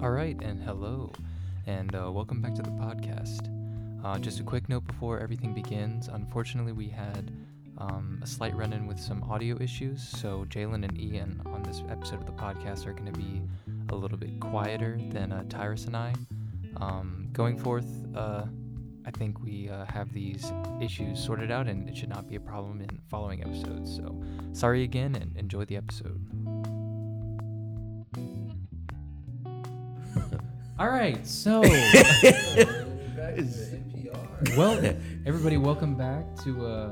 All right, and hello, and uh, welcome back to the podcast. Uh, just a quick note before everything begins. Unfortunately, we had um, a slight run in with some audio issues, so Jalen and Eyon on this episode of the podcast are going to be a little bit quieter than uh, Tyrus and I. Um, going forth, uh, I think we uh, have these issues sorted out, and it should not be a problem in following episodes. So, sorry again, and enjoy the episode. All right, so well, everybody, welcome back to uh,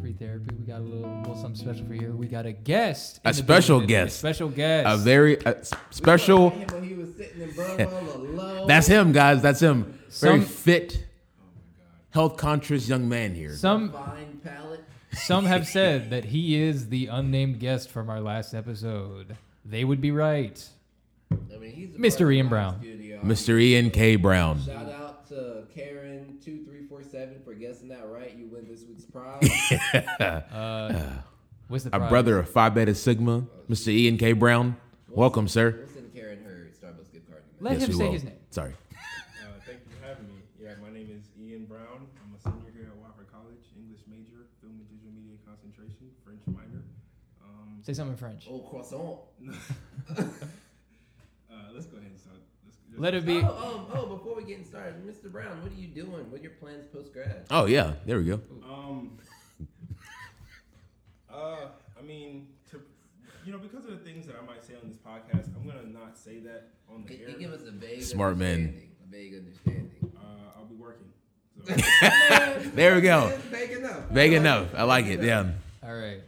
Free Therapy. We got a little, little something special for you. We got a guest, in A the special building guest. a special guest. a very uh, special. When he was sitting in Burma alone. That's him, guys. That's him. Very Some- fit, health conscious young man here. some fine palate. some have said that he is the unnamed guest from our last episode. They would be right. I mean, he's a Mr. part Eyon my Brown. Studio. Mr. Eyon K. Brown. Shout out to Karen two three four seven for guessing that right. You win this week's prize. Uh, what's the Our prize? brother of Phi Beta Sigma, Mr. Eyon K. Brown. Welcome, sir. We'll send Karen her Starbucks gift card. Let Yes, him we say will. his name. Sorry. Uh, thank you for having me. Yeah, my name is Eyon Brown. I'm a senior here at Wofford College, English major, film and digital media concentration, French minor. Um, Say something in French. Oh, croissant. uh, let's go ahead and start. Let's, let's Let it be. Oh, um, oh, before we get started, Mr. Brown, what are you doing? What are your plans post grad? Oh yeah, there we go. Um, uh, I mean, to you know, because of the things that I might say on this podcast, I'm gonna not say that on the Can air. you give us a vague Smart man. understanding? A vague understanding. Uh, I'll be working. So, There we go. Vague enough. Vague enough. I like it. Yeah. All right.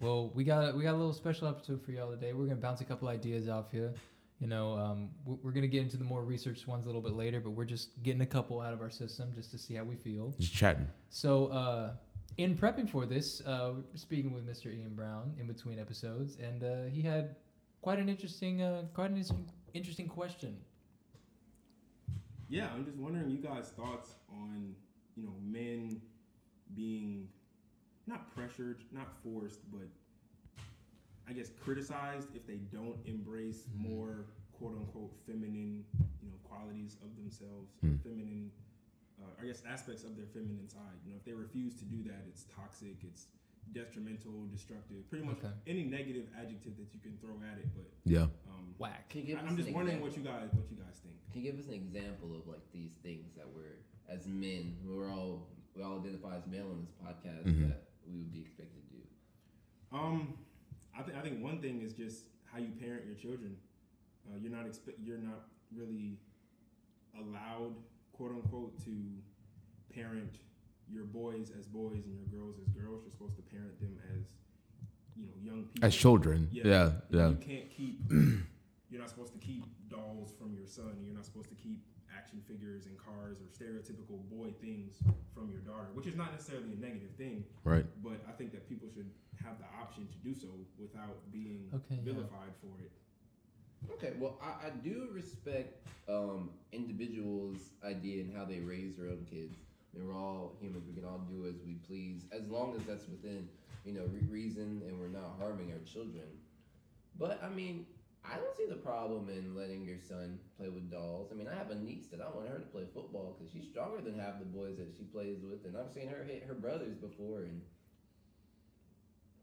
Well, we got we got a little special episode for y'all today. We're gonna bounce a couple ideas off you. You know, um, we're, we're gonna get into the more research ones a little bit later, but we're just getting a couple out of our system just to see how we feel. Just chatting. So, uh, in prepping for this, uh, speaking with Mr. Eyon Brown in between episodes, and uh, he had quite an interesting, uh, quite an interesting, interesting question. yeah, I'm just wondering you guys' thoughts on you know men being not pressured, not forced, but I guess criticized if they don't embrace more quote unquote feminine you know qualities of themselves, Hmm. feminine. Uh, I guess aspects of their feminine side. You know, if they refuse to do that, it's toxic. It's detrimental, destructive. Pretty much Okay. any negative adjective that you can throw at it. But Yeah. um, Whack. Can you give I- us I'm just wondering example? what you guys what you guys think. Can you give us an example of like these things that we're as men, we're all we all identify as male on this podcast Mhm. that we would be expected to do. Um, I think I think one thing is just how you parent your children. Uh, you're not expect you're not really allowed, quote unquote, to parent your boys as boys and your girls as girls. You're supposed to parent them as you know young people. As children. Yeah. Yeah. You can't keep. you're not supposed to keep dolls from your son. You're not supposed to keep action figures and cars or stereotypical boy things from your daughter, which is not necessarily a negative thing Right. but I think that people should have the option to do so without being Okay, yeah. vilified for it. Okay, well, I, I do respect um, individuals' idea and how they raise their own kids. I mean, we're all humans; we can all do as we please, as long as that's within, you know, re- reason and we're not harming our children. But I mean, I don't see the problem in letting your son play with dolls. I mean, I have a niece that I want her to play football because she's stronger than half the boys that she plays with, and I've seen her hit her brothers before and.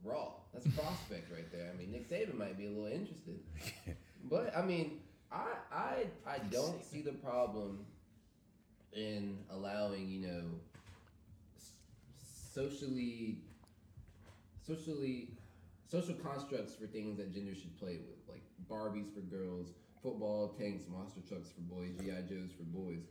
Raw. That's a prospect right there. I mean, Nick Saban might be a little interested. But I mean, I I I don't see the problem in allowing you know socially socially social constructs for things that gender should play with, Barbies for girls, football, tanks, monster trucks for boys, GI Joes for boys.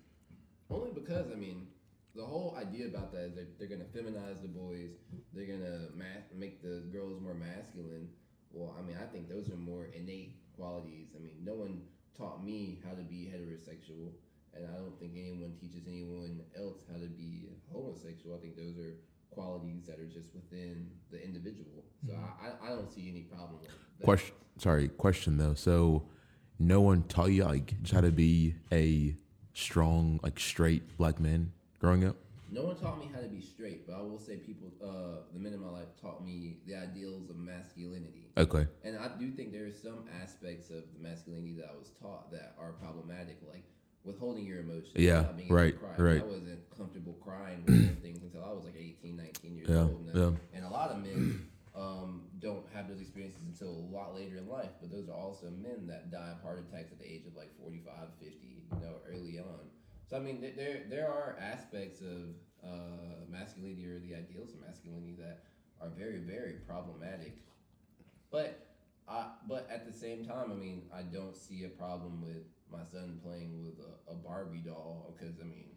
Only because I mean, the whole idea about that is that they're gonna feminize the boys, they're gonna ma- make the girls more masculine. Well, I mean, I think those are more innate qualities. I mean, no one taught me how to be heterosexual, and I don't think anyone teaches anyone else how to be homosexual. I think those are qualities that are just within the individual. So I, I, I don't see any problem with that. Question. Sorry. Question though. So, no one taught you like just how to be a strong, like straight black man growing up. no one taught me how to be straight, but I will say people, uh, the men in my life taught me the ideals of masculinity. Okay. And I do think there are some aspects of the masculinity that I was taught that are problematic, like withholding your emotions. Yeah, not being able to right, right. I wasn't comfortable crying with things until I was like 18, 19 years Yeah, old. And, yeah. and a lot of men um, don't have those experiences until a lot later in life, but those are also men that die of heart attacks at the age of like 45, 50, you know, early on. So I mean, th- there there are aspects of uh, masculinity or the ideals of masculinity that are very very problematic. But I but at the same time, I mean, I don't see a problem with my son playing with a, a Barbie doll because I mean,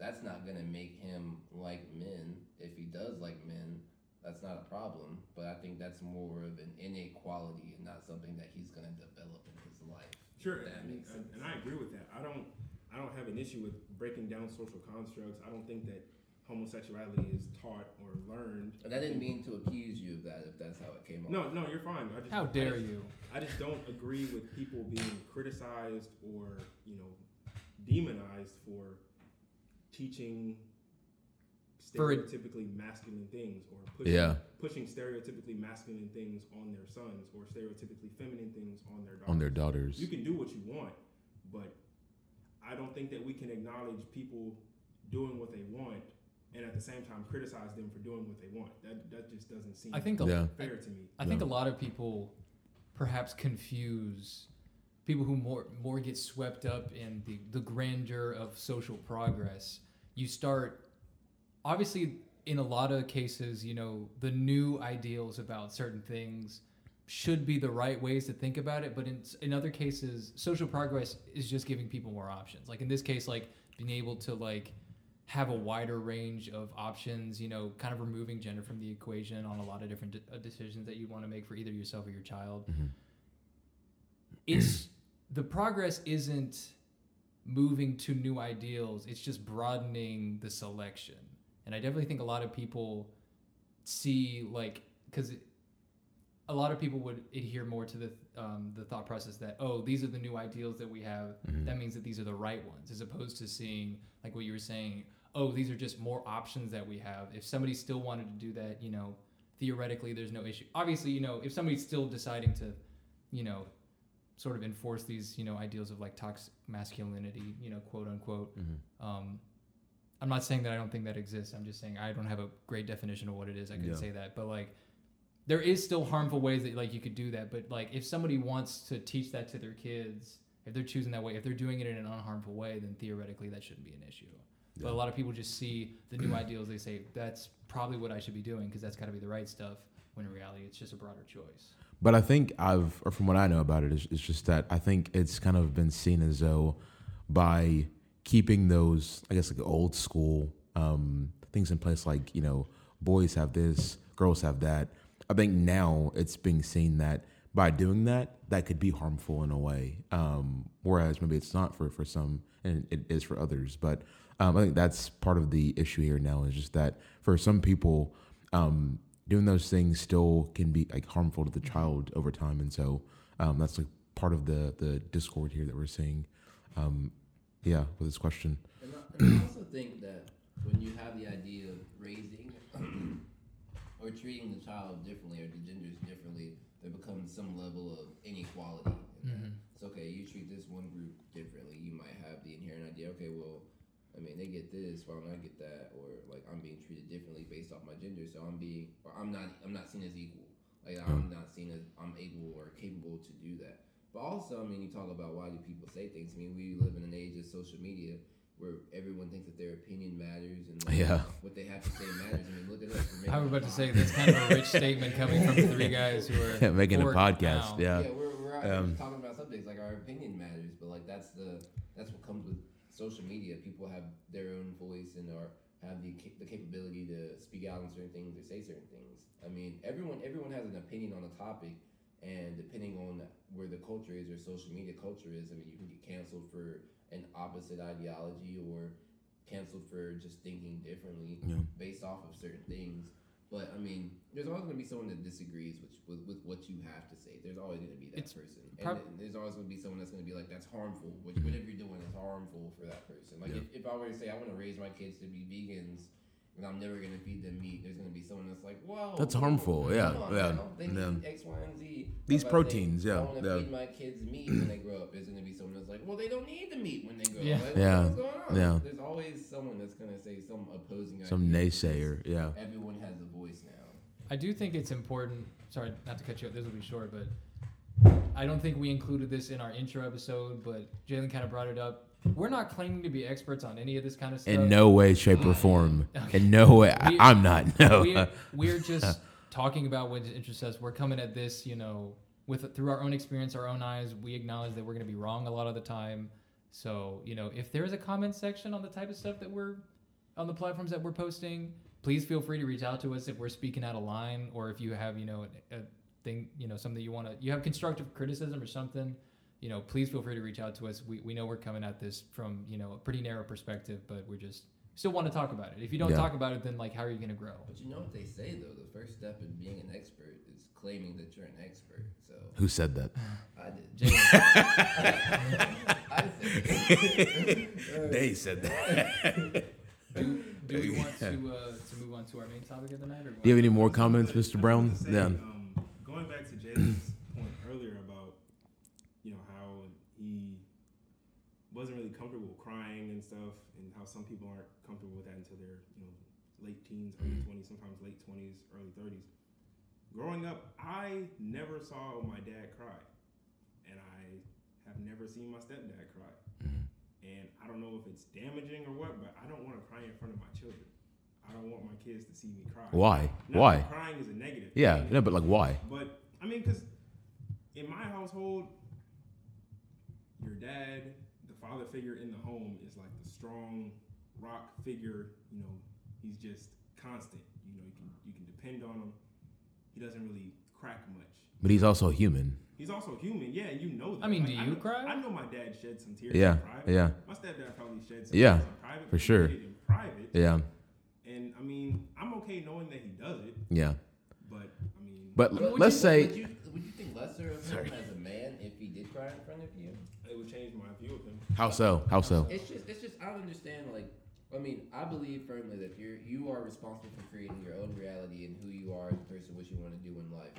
that's not gonna make him like men. If he does like men, that's not a problem. But I think that's more of an innate quality and not something that he's gonna develop in his life. Sure, That and, makes sense. and I agree with that. I don't, I don't have an issue with breaking down social constructs. I don't think that homosexuality is taught or learned. And I didn't mean to accuse you of that if that's how it came off. No, no, you're fine. I just, How I dare just- you? I just don't agree with people being criticized or you know demonized for teaching For stereotypically masculine things or pushing, Yeah. pushing stereotypically masculine things on their sons or stereotypically feminine things on their daughters. On their daughters. You can do what you want, but I don't think that we can acknowledge people doing what they want and at the same time criticize them for doing what they want. That that just doesn't seem I think a, Yeah. fair to me. I think a lot of people perhaps confuse people who more more get swept up in the, the grandeur of social progress. You start obviously in a lot of cases, you know, the new ideals about certain things should be the right ways to think about it, but in in other cases, social progress is just giving people more options. Like in this case, like being able to like have a wider range of options, you know, kind of removing gender from the equation on a lot of different de- uh, decisions that you want to make for either yourself or your child. Mhm. It's the progress isn't moving to new ideals, it's just broadening the selection. And I definitely think a lot of people see like cuz a lot of people would adhere more to the um, the thought process that oh these are the new ideals that we have Mhm. that means that these are the right ones as opposed to seeing like what you were saying oh these are just more options that we have if somebody still wanted to do that you know theoretically there's no issue obviously you know if somebody's still deciding to you know sort of enforce these you know ideals of like toxic masculinity you know quote unquote Mhm. um, I'm not saying that I don't think that exists. I'm just saying I don't have a great definition of what it is. I could Yeah. say that, but like there is still harmful ways that like you could do that. But like if somebody wants to teach that to their kids, if they're choosing that way, if they're doing it in an unharmful way, then theoretically that shouldn't be an issue. But a lot of people just see the new ideals. They say that's probably what I should be doing because that's got to be the right stuff. When in reality, it's just a broader choice. But I think I've, or from what I know about it, is it's just that I think it's kind of been seen as though by keeping those, I guess, like old school um, things in place, like, you know, boys have this, girls have that. I think now it's being seen that by doing that, that could be harmful in a way. Um, whereas maybe it's not for, for some and it is for others. But um, I think that's part of the issue here now is just that for some people, um, doing those things still can be like harmful to the child over time. And so um, that's like part of the, the discord here that we're seeing. Um, yeah, with this question. And I, and I also think that when you have the idea of raising or treating the child differently or the genders differently, there becomes some level of inequality. In that. Mhm. It's okay, you treat this one group differently. You might have the inherent idea, okay, well, I mean, they get this, why don't I get that? Or like I'm being treated differently based off my gender, so I'm being, or I'm not, I'm not seen as equal. Like I'm not seen as I'm able or capable to do that. But also, I mean, you talk about why do people say things. I mean, we live in an age of social media where everyone thinks that their opinion matters and like, Yeah. what they have to say matters. I mean, look at us. I was about to say podcast. that's kind of a rich statement coming from three guys who are Making a podcast. now. Yeah. yeah, we're, we're Um, talking about subjects like our opinion matters, but like that's the that's what comes with social media. People have their own voice and are have the the capability to speak out on certain things or say certain things. I mean, everyone everyone has an opinion on a topic, and depending on where the culture is or social media culture is, I mean, you can get canceled for an opposite ideology or canceled for just thinking differently Yeah. based off of certain things. But I mean, there's always going to be someone that disagrees with, with with what you have to say. There's always going to be that It's person, prob- and then there's always going to be someone that's going to be like, "That's harmful. What, Mhm. Whatever you're doing is harmful for that person." Like Yeah. if, if I were to say I want to raise my kids to be vegans, and I'm never gonna feed them meat. There's gonna be someone that's like, "Whoa, That's harmful, yeah, come on, yeah, I don't think yeah. eat X, Y, and Z." These If I say, proteins, yeah, I want to yeah. feed my kids meat when they grow up. There's gonna be someone that's like, "Well, they don't need the meat when they grow Yeah. up." Like, Yeah, what's going on? yeah. There's always someone that's gonna say some opposing. Some idea. naysayer, yeah. Everyone has a voice now. I do think it's important. Sorry, not to cut you up. This will be short, but I don't think we included this in our intro episode. But Jalen kind of brought it up. We're not claiming to be experts on any of this kind of stuff. In no way, shape, or form. Okay. In no way, I, We- I'm not. No. we're, we're just talking about what interests us. We're coming at this, you know, with through our own experience, our own eyes. We acknowledge that we're going to be wrong a lot of the time. So, you know, if there is a comment section on the type of stuff that we're on the platforms that we're posting, please feel free to reach out to us if we're speaking out of line or if you have, you know, a, a thing, you know, something you want to, you have constructive criticism or something. You know, please feel free to reach out to us. We, we know we're coming at this from, you know, a pretty narrow perspective, but we're just still want to talk about it. If you don't Yeah. talk about it, then like, how are you going to grow? But you know what they say though? The first step in being an expert is claiming that you're an expert. So Who said that? I did. I said. They said that. do, do we want to uh, to move on to our main topic of the night? Or Do you have any more comments, Mr. Brown? say, Yeah. Um, going back to Jalen's point earlier about, you know, how he wasn't really comfortable crying and stuff, and how some people aren't comfortable with that until they're, you know, late teens, early mm. twenties, sometimes late twenties, early thirties. Growing up, I never saw my dad cry, and I have never seen my stepdad cry. Mm. And I don't know if it's damaging or what, but I don't want to cry in front of my children. I don't want my kids to see me cry. Why? Not Why? Crying is a negative. Yeah, thing, no, but like, why? But I mean, because in my household, your dad, father figure in the home, is like the strong rock figure. You know, he's just constant. You know, you can you can depend on him. He doesn't really crack much. But he's also human. He's also human. Yeah, you know that. I mean, Like, do you know, cry? I know my dad shed some tears. Yeah, in private. yeah. My stepdad probably shed some Yeah, tears in private. for but he sure. did it In private. Yeah, And I mean, I'm okay knowing that he does it, yeah. but I mean, But But would let's you, say, would you, would you think lesser of him as a man if he did cry in front of you? it would change my view of him. How so? How so? It's just, it's just, I don't understand. Like, I mean, I believe firmly that you're, you are responsible for creating your own reality and who you are as a person, what you want to do in life.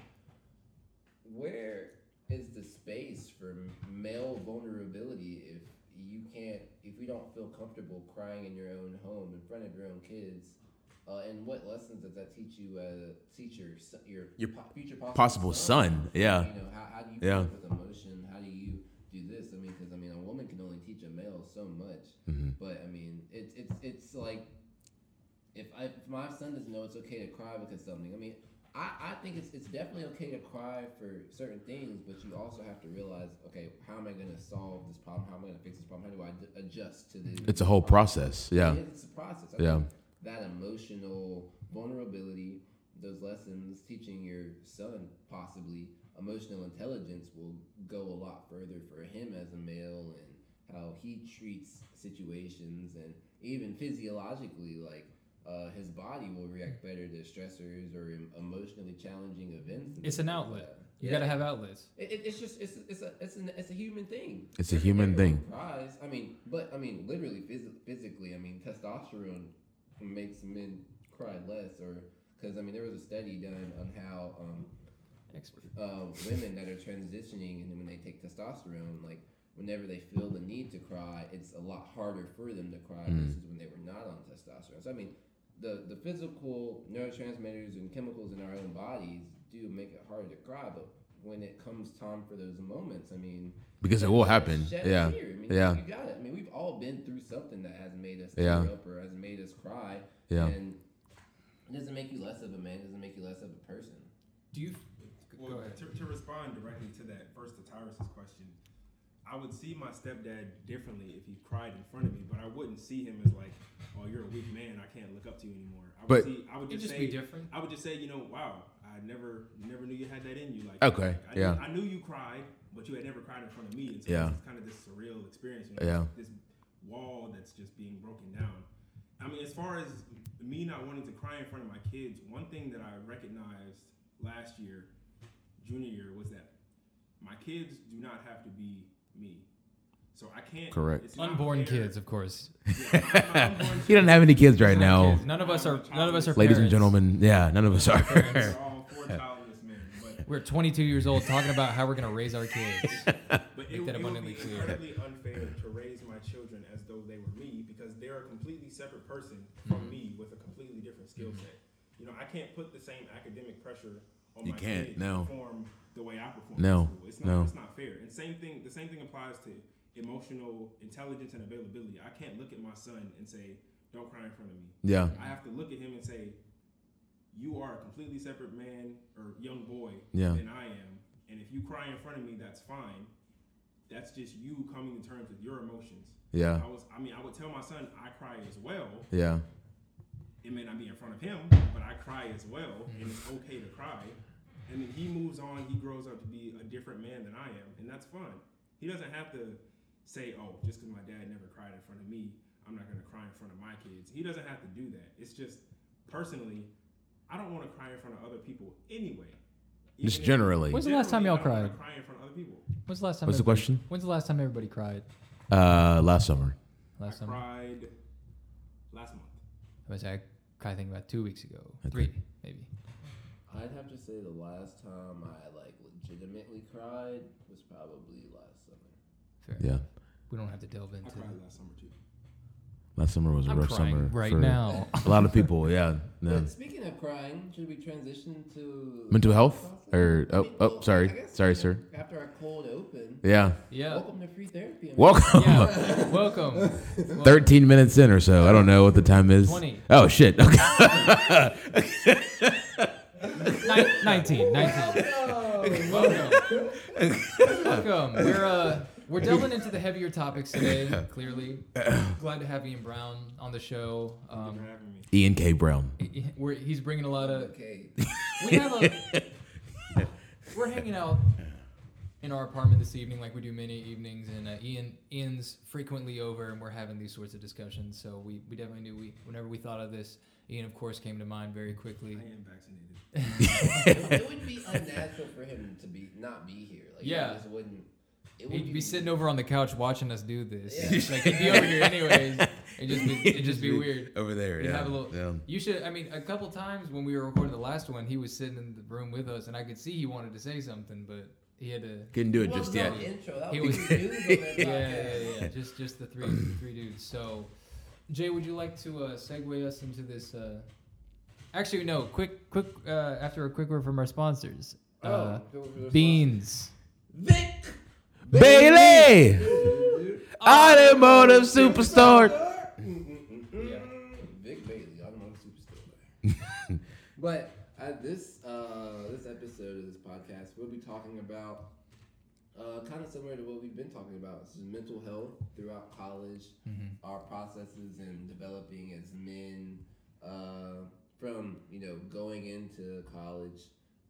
Where is the space for male vulnerability if you can't, if you don't feel comfortable crying in your own home in front of your own kids? Uh, and what lessons does that teach you as a teacher, your, your, Your po- future possible, possible son, yeah. You know, how, how do you Yeah. with emotion? How do you do this? I mean, because I mean, a woman can only teach a male so much. Mhm. But I mean, it's it's it's like if I if my son doesn't know it's okay to cry because something. I mean, I, I think it's it's definitely okay to cry for certain things, but you also have to realize, okay, how am I going to solve this problem? How am I going to fix this problem? How do I d- adjust to the? It's a whole process. Yeah, It's a process. I Yeah. think That emotional vulnerability, those lessons, teaching your son possibly emotional intelligence will go a lot further for him as a male and how he treats situations and even physiologically, like uh, his body will react better to stressors or emotionally challenging events. It's an things like outlet. You Yeah. gotta have outlets. It, it, it's just it's it's a it's an it's a human thing. It's a human thing. Cries. I mean, but I mean, literally, phys- physically. I mean, testosterone makes men cry less, or because I mean, there was a study done on how um, Expert. Uh, women that are transitioning and when they take testosterone, like whenever they feel the need to cry, it's a lot harder for them to cry Mm. versus when they were not on testosterone. So I mean, the the physical neurotransmitters and chemicals in our own bodies do make it harder to cry, but when it comes time for those moments, I mean, because it will happen. Yeah. I mean, yeah. you got it. I mean, we've all been through something that has made us Yeah. tear up or has made us cry. Yeah. And it doesn't make you less of a man. It doesn't make you less of a person. Do you? Well, Go ahead. to, to respond directly to that first to Tyrus's question, I would see my stepdad differently if he cried in front of me, but I wouldn't see him as like, "Oh, you're a weak man. I can't look up to you anymore." I would But- see, I would just just say, be different. I would just say, you know, wow, I never, never knew you had that in you. Like, Okay, I yeah. Knew, I knew you cried, but you had never cried in front of me. And so Yeah. it's kind of this surreal experience. You know, Yeah. This, this wall that's just being broken down. I mean, as far as me not wanting to cry in front of my kids, one thing that I recognized last year, junior year, was that my kids do not have to be me. So I can't. Correct. Unborn fair- kids, of course. Yeah, my unborn He doesn't have any kids right now, Kids. None of us are. None of us are. ladies and gentlemen. Yeah, none of us are. We're all four childless men, but We're 22 years old talking about how we're gonna raise our kids. But Make it, that it would abundantly be clear. incredibly unfair to raise my children as though they were me because they're a completely separate person from Mm-hmm. me with a completely different skill set. You know, I can't put the same academic pressure on You can't, kid no. perform the way I perform. No, it's not. no. It's not fair. And same thing. The same thing applies to emotional intelligence and availability. I can't look at my son and say, "Don't cry in front of me." Yeah, I have to look at him and say, "You are a completely separate man or young boy Yeah. than I am, and if you cry in front of me, that's fine. That's just you coming to terms with your emotions." yeah, I was, I mean, I would tell my son I cry as well. yeah, It may not be in front of him, but I cry as well, and it's okay to cry. And then he moves on. He grows up to be a different man than I am, and that's fine. He doesn't have to say, "Oh, just because my dad never cried in front of me, I'm not going to cry in front of my kids." He doesn't have to do that. It's just personally, I don't want to cry in front of other people anyway. Just Even if- generally. When's the last time y'all I don't wanna cried? Cry in front of other people. When's the last time? What's the everybody- question? When's the last time everybody cried? Uh, last summer. Last I summer. cried last month. I was I cried. I think about two weeks ago. Okay. Three, maybe. I'd have to say the last time I like legitimately cried was probably last summer. Fair. Yeah, We don't have to delve I into. cried last summer too. last summer was a I'm rough summer right for now. a lot of people. Yeah, yeah. But speaking of crying, should we transition to Mental health? process? Or- I oh, mean, oh, well, sorry. Sorry, sir. After our cold open, Yeah. Yeah. welcome to free therapy. I mean, Welcome. Yeah. Welcome. 13 minutes in or so. I don't know what the time is. 20. Oh, shit. Okay. Nin- 19. 19. Welcome. Welcome. We're uh we're delving into the heavier topics today. Clearly, glad to have Eyon Brown on the show. Thank you Um, for having me. Eyon K. Brown. he- we're, he's bringing a lot of. Okay. We have a. We're hanging out in our apartment this evening, like we do many evenings, and uh, Eyon Eyon's frequently over, and we're having these sorts of discussions. So we, we definitely knew we whenever we thought of this, Eyon of course came to mind very quickly. I am vaccinated. It, it would be unnatural for him to be not be here. Like, Yeah. It just wouldn't. It would He'd be sitting over on the couch watching us do this. Yeah. like he'd be over here anyways. It'd just be it'd just be weird. Over there, We'd yeah. have a little- yeah. You should. I mean, a couple times when we were recording the last one, he was sitting in the room with us, and I could see he wanted to say something, but he had to. Couldn't do it Well, just yet. Intro. That He was was- the news on that Yeah, yeah, yeah. Just just the three three dudes. So, Jay, would you like to uh, segue us into this? Uh... Actually, no. Quick, quick. Uh, after a quick word from our sponsors, uh, Oh, so we're supposed- Beans. Vic. Bailey! Automotive Superstore! Yeah. Vic Bailey, automotive superstar. but uh, this uh, this episode of this podcast, we'll be talking about uh, kind of similar to what we've been talking about. This is mental health throughout college, our processes in developing as men, uh, from you know going into college,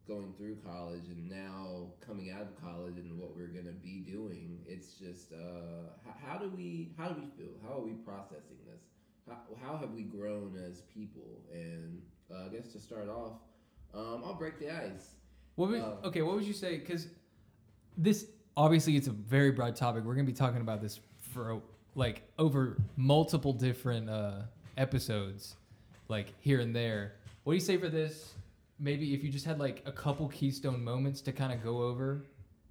going through college, and now coming out of college and what we're gonna be doing. It's just uh, how, how do we how do we feel? How are we processing this? How, how have we grown as people? And uh, I guess to start off, um, I'll break the ice. What would, Uh, okay, what would you say? Because this obviously it's a very broad topic. We're gonna be talking about this for like over multiple different uh, episodes, like here and there. What do you say for this? Maybe if you just had like a couple keystone moments to kind of go over,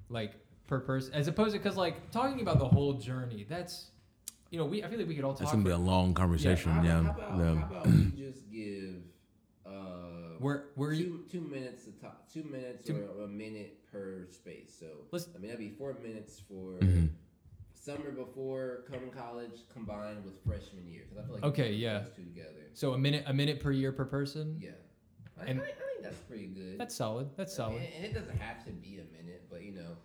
like per person, as opposed to because like talking about the whole journey. That's you know we I feel like we could all talk. That's gonna be a long conversation. How, Yeah. how about, yeah. how about we just give uh, where where you two, two minutes to talk, two minutes Two- or a minute per space. So Let's- I mean that'd be four minutes for Mhm. Summer before coming college combined with freshman year. Because I feel like Okay, yeah. two together. so a minute a minute per year per person. Yeah, I, And- I, I think that's pretty good. That's solid. That's I mean, solid. and it doesn't have to be a minute, but you know,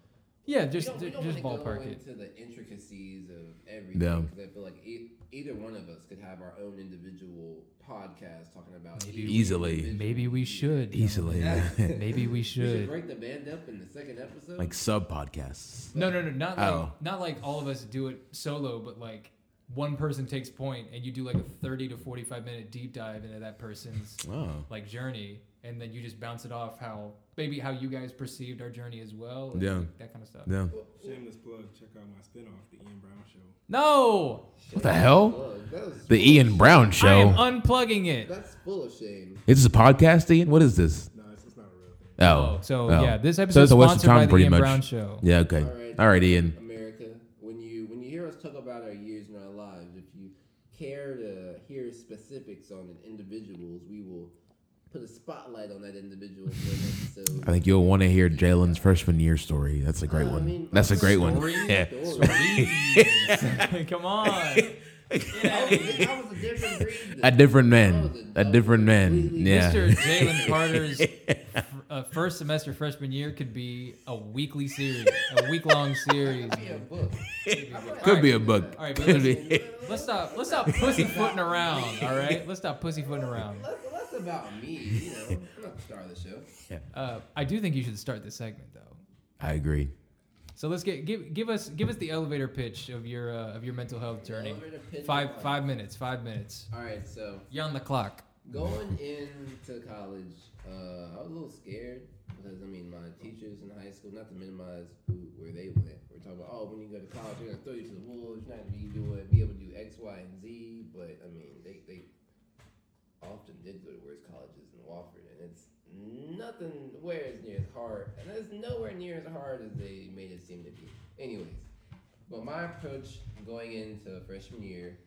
Yeah, we just don't, we don't just wanna ballpark go it. into the intricacies of everything. Yeah. Because I feel like e- either one of us could have our own individual podcast talking about Maybe we- Easily. Maybe we should. Easily. Yeah. Maybe we We should should. break the band up in the second episode. like sub podcasts. No, no, no, not like Oh. not like all of us do it solo, but like one person takes point and you do like a 30 to 45 minute deep dive into that person's Oh. like journey and then you just bounce it off how maybe how you guys perceived our journey as well. and Yeah. that kind of stuff. Yeah. Shameless plug. Check out my spinoff, The Eyon Brown Show. No, What the hell? Plug. That was The Eyon of Brown I am show. unplugging it. That's full of shame. Is this a podcast, Eyon? What is this? No, it's, it's not a real thing. Oh. oh so oh. yeah, this episode it's is a waste of sponsored time, by the pretty Eyon much. Brown Show. Yeah, okay. All right, All right, Eyon. America, when you when you hear us talk about our years in our lives, if you care to hear specifics on individuals, we will put a spotlight on that individual for an episode. I think you'll want to hear Jalen's freshman year story. That's a great I one. mean, That's a my great one. Yeah. Come on. I was, a different breed. A then. different man. was A I was different man. Yeah. Mr. Jalen Carter's f- uh, first semester freshman year could be a weekly series, a week long series. Could Be a book. Could be a book. All right, but let's, be. let's stop. Let's stop pussyfooting around. All right, let's stop pussyfooting around. Less, less about me, you know. I'm not the star of the show. Uh, I do think you should start this segment though. I agree. So let's get give give us give us the elevator pitch of your uh, of your mental health journey. Elevator pitch Five of life. five minutes. Five minutes. All right, so You're on the clock. going into college, uh, I was a little scared because I mean my teachers in high school, not to minimize who where they went. We're talking about oh when you go to college, they're gonna throw you to the wolves. You're not gonna be doing be able to do X, Y, and Z. But I mean they they often did go to worse colleges than Wofford, and it's nothing where as near as hard, and it's nowhere near as hard as they made it seem to be. Anyways, but my approach going into freshman year,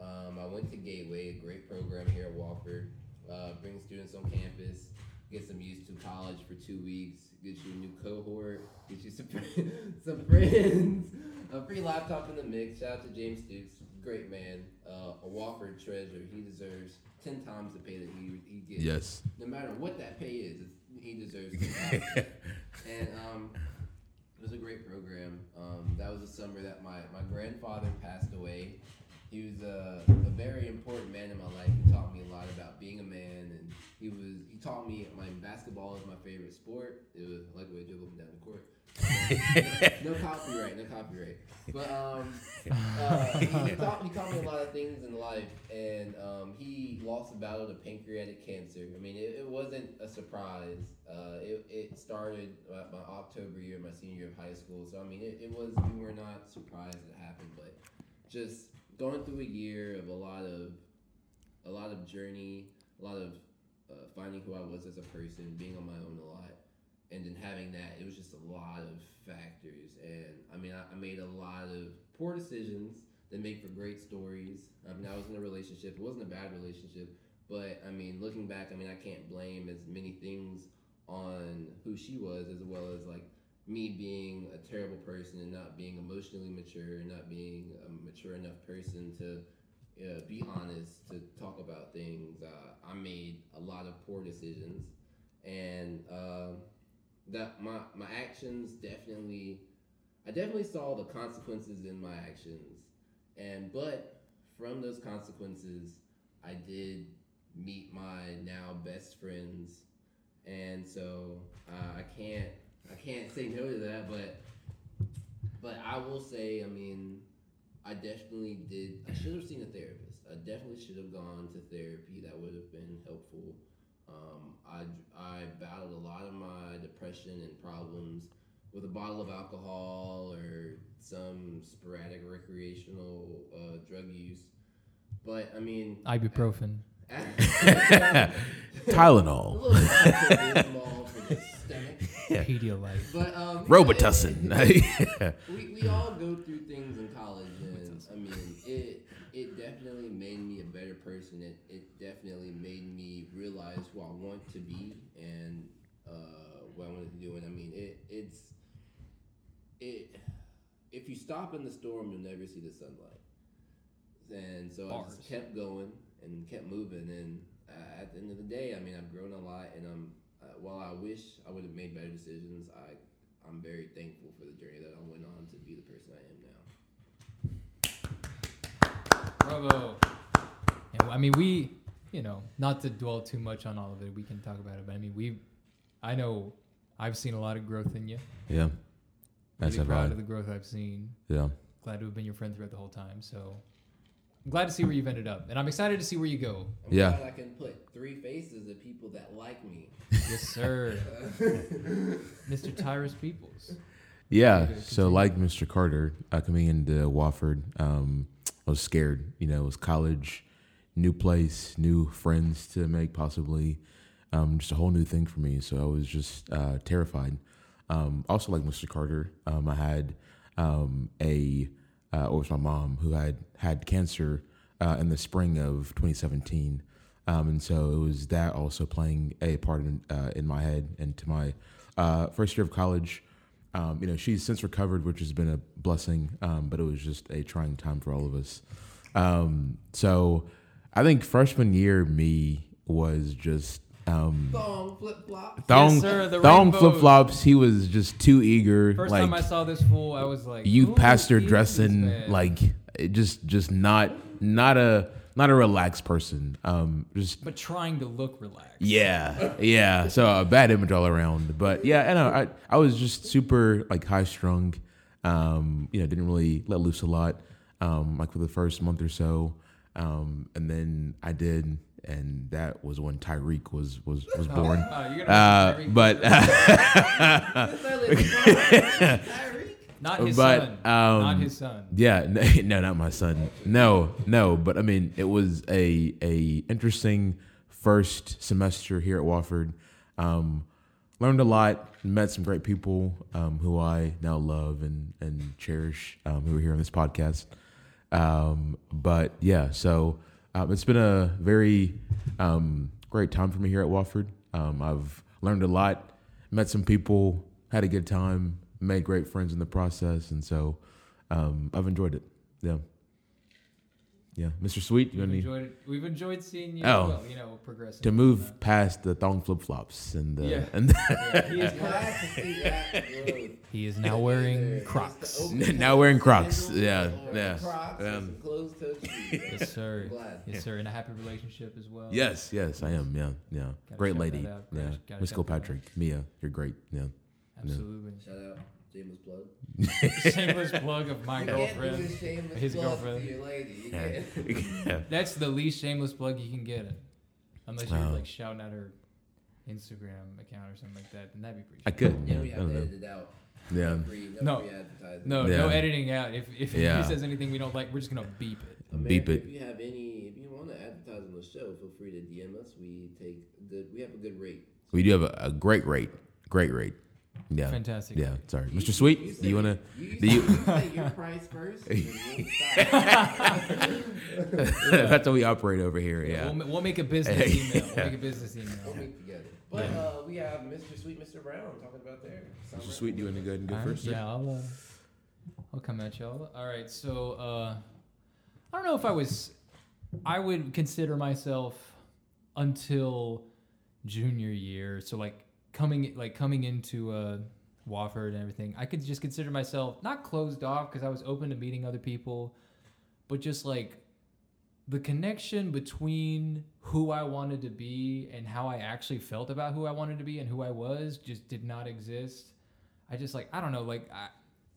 um, I went to Gateway, a great program here at Wofford. Uh, bring students on campus, get them used to college for two weeks, get you a new cohort, get you some some friends, a free laptop in the mix. Shout out to James Dukes, great man, uh, a Wofford treasure. He deserves ten times the pay that he he gets. Yes. No matter what that pay is, he deserves it. and um, it was a great program. Um, that was the summer that my, my grandfather passed away. He was a, a very important man in my life. He taught me a lot about being a man, and he was he taught me my basketball is my favorite sport. It was I like the way I dribble him down the court. No copyright, no copyright. But um, uh, he, taught he taught me a lot of things in life, and um, he lost a battle to pancreatic cancer. I mean, it, it wasn't a surprise. Uh, it, it started my, my October year, my senior year of high school. So I mean, it, it was we were not surprised it happened, but just going through a year of a lot of a lot of journey, a lot of uh, finding who I was as a person, being on my own a lot, and then having that, it was just a lot of factors. And I mean, I, I made a lot of poor decisions that make for great stories. I mean, I was in a relationship. It wasn't a bad relationship, but I mean, looking back, I mean, I can't blame as many things on who she was as well as like me being a terrible person and not being emotionally mature and not being a mature enough person to uh, be honest to talk about things. Uh, I made a lot of poor decisions, and uh, that my my actions definitely, I definitely saw the consequences in my actions, and but from those consequences, I did meet my now best friends, and so uh, I can't I can't say no to that, but but I will say, I mean, I definitely did. I should have seen a therapist. I definitely should have gone to therapy. That would have been helpful. Um, I I battled a lot of my depression and problems with a bottle of alcohol or some sporadic recreational uh, drug use. But I mean, Ibuprofen. a Tylenol. little for the stomach. Pedialyte. But um, Robitussin. we, we all go through things in college and i mean it it definitely made me a better person. It, it definitely made me realize who i want to be and uh, what i wanted to do. And i mean it it's it if you stop in the storm you'll never see the sunlight. And so i just kept going and kept moving. And uh, at the end of the day i mean i've grown a lot and i'm uh, while i wish i would have made better decisions i I'm very thankful for the journey that I went on to be the person I am now. Bravo. Yeah, I mean, we, you know, not to dwell too much on all of it, we can talk about it. But I mean, we, I know, I've seen a lot of growth in you. yeah. That's Really proud vibe. of the growth I've seen. Yeah. Glad to have been your friend throughout the whole time. So, I'm glad to see where you've ended up, and I'm excited to see where you go. I'm Yeah. glad I can put three faces of people that like me. Yes, sir, Mr. Tyrus Peoples. Yeah. So like Mr. Carter, uh, coming into Wofford, um, I was scared. You know, it was college, new place, new friends to make, possibly, um, just a whole new thing for me. So I was just uh, terrified. Um, also, like Mr. Carter, um, I had um, a, uh, or it was my mom who had had cancer uh, in the spring of 2017. Um, and so it was that also playing a part in, uh, in my head and to my uh, first year of college. Um, you know, she's since recovered, which has been a blessing, um, but it was just a trying time for all of us. Um, so I think freshman year me was just um, Thong flip flop. thong, sir, the thong rainbows. flip flops. He was just too eager. First like time I saw this fool, I was like, youth pastor dressing like just just not not a not a relaxed person. Um, just but trying to look relaxed. yeah, yeah. So a bad image all around. But yeah, I know. I I was just super like high strung. Um, you know, didn't really let loose a lot. Um, like for the first month or so, um, and then I did, and that was when Tyreek was was was born. Uh, you're gonna Uh, but not his but, son, um, not his son. Yeah, no, no, not my son. No, no, but I mean, it was a a interesting first semester here at Wofford. Um, learned a lot, met some great people um, who I now love and and cherish, um, who are here on this podcast. Um, but yeah, so um, it's been a very um, great time for me here at Wofford. Um, I've learned a lot, met some people, had a good time, made great friends in the process, and so um, I've enjoyed it. Yeah, yeah. Mr. Sweet, you We've got any enjoyed. We've enjoyed seeing you. Oh. well, you know, progressing to move past the thong flip flops and the Yeah. and Yeah, he is Glad to see that. He is now wearing Crocs. now wearing Crocs. Yeah, yeah. Crocs Um, and some. Yes, sir. Glad. Yes, sir. In a happy relationship as well. Yes, yes, I am. Yeah, yeah. Gotta Great lady. that. Yeah, Gotta- gotta Miss shout that out. Kilpatrick, Mia, you're great. Yeah. Absolutely. Shout out, shameless plug. Shameless plug of my You can't girlfriend. shameless his plug girlfriend. To your lady. Yeah. That's the least shameless plug you can get. Unless you're Wow. like shouting at her Instagram account or something like that, then that'd be pretty. I could. Yeah, Yeah, we have don't to know. edit it out. Yeah. Free, No. no. No, Yeah. no editing out. If if Yeah. he says anything we don't like, we're just gonna beep it. America, Beep it. If you have any, if you want to advertise on the show, feel free to DM us. We take good. We have a good rate. We do have a, a great rate. Great rate. Yeah. Fantastic. Yeah. Sorry, Mr. Sweet. You do you wanna? Do you- you say your price first. and then we'll stop. That's how we operate over here. Yeah. We'll, ma- we'll make a business email. We'll make a business email. We'll meet together. But uh, we have Mr. Sweet, Mr. Brown talking about there. Mr. Sweet, do you want to go ahead and go All right, first? sir? Yeah, I'll uh, I'll come at y'all. All right, so uh, I don't know if I was, I would consider myself until junior year. So like coming like coming into uh, Wofford and everything, I could just consider myself not closed off because I was open to meeting other people, but just like the connection between who I wanted to be and how I actually felt about who I wanted to be and who I was just did not exist. I just like I don't know like I,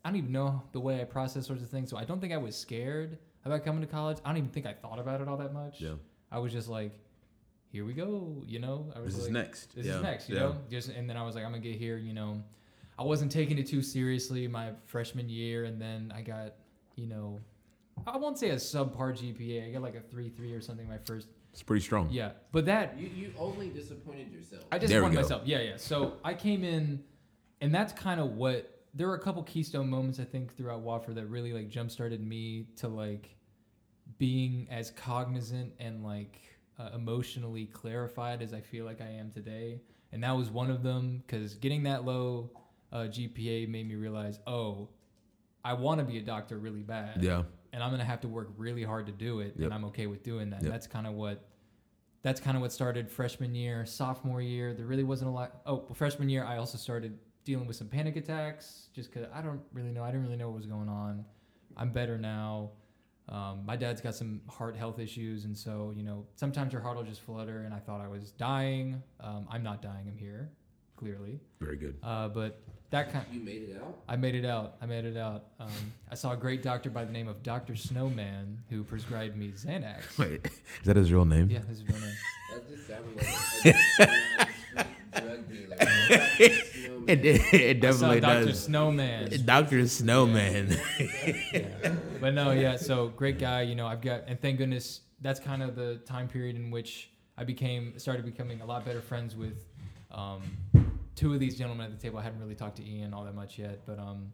I don't even know the way I process sorts of things. So I don't think I was scared about coming to college. I don't even think I thought about it all that much. Yeah. I was just like, here we go. You know, I was This is like, next. This Yeah. is next. You Yeah. know, just and then I was like, I'm gonna get here. You know, I wasn't taking it too seriously my freshman year, and then I got, you know, I won't say a subpar GPA. I got like a three three or something my first. It's pretty strong. Yeah, but that You you only disappointed yourself. I disappointed myself. Yeah, yeah. So I came in, and that's kind of what. There were a couple keystone moments I think throughout Wofford that really like jump started me to like being as cognizant and like uh, emotionally clarified as I feel like I am today. And that was one of them because getting that low uh, GPA made me realize, oh, I want to be a doctor really bad Yeah. and I'm gonna have to work really hard to do it, Yep. and I'm okay with doing that. Yep. That's kind of what that's kind of what started freshman year, sophomore year. There really wasn't a lot. Oh, well, freshman year, I also started dealing with some panic attacks, just because I don't really know. I didn't really know what was going on. I'm better now. Um, my dad's got some heart health issues, and so you know sometimes your heart will just flutter. And I thought I was dying. Um, I'm not dying. I'm here, clearly. Very good. Uh, but that kind. You made it out. I made it out. I made it out. Um, I saw a great doctor by the name of Doctor Snowman who prescribed me Xanax. Wait, is that his real name? Yeah, his real name. That just sounded like a, a drug dealer. It, it, it I saw definitely Doctor does. Snowman. Doctor Snowman. Yeah. But no, yeah. So great guy. You know, I've got, and thank goodness that's kind of the time period in which I became started becoming a lot better friends with um, two of these gentlemen at the table. I hadn't really talked to Eyon all that much yet, but um,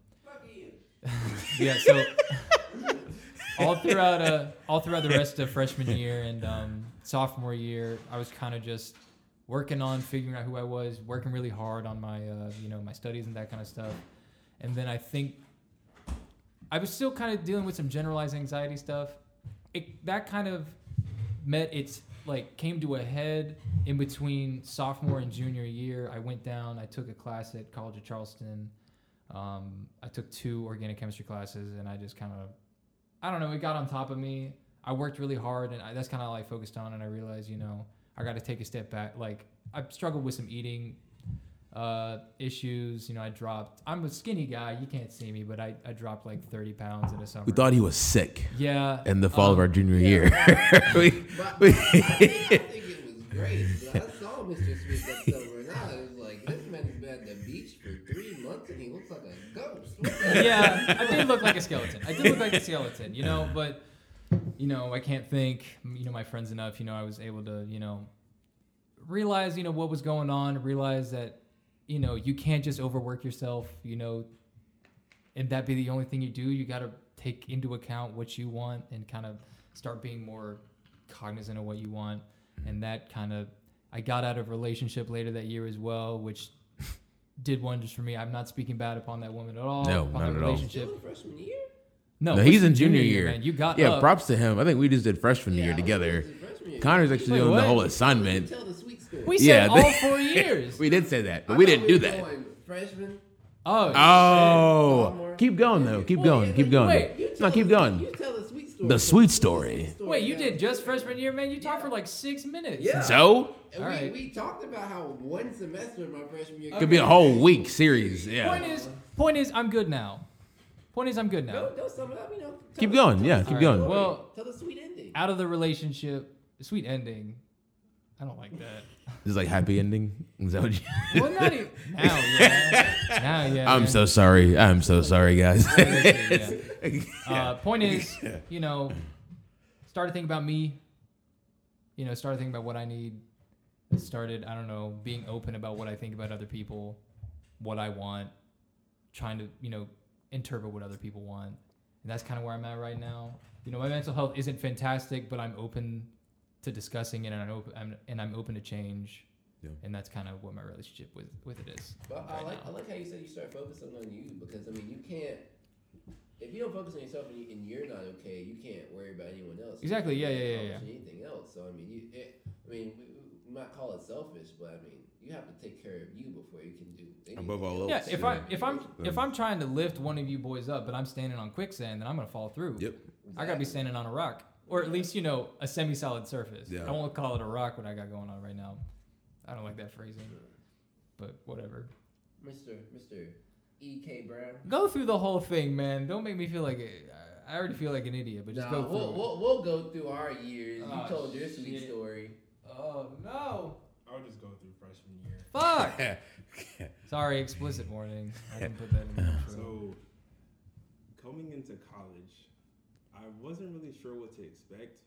yeah. So all throughout uh, all throughout the rest of freshman year and um, sophomore year, I was kind of just working on figuring out who I was, working really hard on my uh, you know my studies and that kind of stuff. And then I think I was still kind of dealing with some generalized anxiety stuff. It that kind of met its like came to a head in between sophomore and junior year. I went down. I took a class at College of Charleston. Um, I took two organic chemistry classes, and I just kind of, I don't know, it got on top of me. I worked really hard, and I, that's kind of all I focused on. And I realized, you know, I got to take a step back. Like I struggled with some eating uh, issues. You know, I dropped. I'm a skinny guy. You can't see me, but I, I dropped like 30 pounds in the summer. we thought he was sick yeah. in the fall of um, our junior yeah, year. we, But I we- think, I think it was great. But I saw Mr. Smith that summer, and I was like, this man's been at the beach for three months, and he looks like a ghost. Yeah, I did look like a skeleton. I did look like a skeleton, you know, but you know, I can't thank you know my friends enough. You know, I was able to you know realize you know what was going on, realize that you know you can't just overwork yourself. You know, and that be the only thing you do. You got to take into account what you want and kind of start being more cognizant of what you want. Mm-hmm. And that kind of I got out of a relationship later that year as well, which did wonders for me. I'm not speaking bad upon that woman at all. No, upon not that at all. relationship. Still in freshman year? No, No, he's in junior year. man. You got yeah, up. props to him. I think we just did freshman Yeah, year together. freshman year. Connor's actually Wait, doing what? the whole assignment. Tell the sweet story. We Yeah, said they- all four years. We did say that, but I we didn't do that. Freshman. oh, Oh, keep going though. Keep Well, going. Keep going. wait, You No, tell keep the- going. You tell the sweet story. The sweet story. story Wait, you now. did just freshman year, man. You talked for like six minutes. Yeah. So And All we, right. we talked about how one semester of my freshman year could be a whole week series. Yeah. Point is, point is, I'm good now. Point is, I'm good now. Go, go sum it up. You know. tell Keep the- going, tell yeah, the keep sweet going. story. Well- tell the sweet ending. Out of the relationship, sweet ending. I don't like that. This is like happy ending. Is that what you- Well, not even now. Yeah. Now, yeah. I'm man. so sorry. I'm so sorry, guys. Yeah. Uh, point is, you know, started thinking about me. You know, started thinking about what I need. Started, I don't know, being open about what I think about other people, what I want, trying to, you know, interpret what other people want. And that's kind of where I'm at right now. You know, my mental health isn't fantastic, but I'm open to discussing it, and I'm open, I'm, and I'm open to change. Yeah. And that's kind of what my relationship with with it is. But I like now. I like how you said you start focusing on you because I mean you can't if you don't focus on yourself and, you, and you're not okay, you can't worry about anyone else. Exactly, You yeah, yeah, yeah, accomplish Anything else? So I mean, you, it, I mean, we, we might call it selfish, but I mean, you have to take care of you before you can do anything Above all else. Yeah, else, if yeah. I if I'm if I'm trying to lift one of you boys up, but I'm standing on quicksand, then I'm gonna fall through. Yep. I gotta be standing on a rock, or at least you know a semi-solid surface. Yeah. I won't call it a rock what I got going on right now. I don't like that phrasing, but whatever. Mr. Mr. E. K. Brown. Go through the whole thing, man. Don't make me feel like I already feel like an idiot, but just Nah, go through. we'll, it. we'll we'll go through our years. Oh, you ah, told your sweet shit. story. Oh no! I'll just go through freshman year. Fuck. Sorry, explicit warning. I can put that in there. So, coming into college, I wasn't really sure what to expect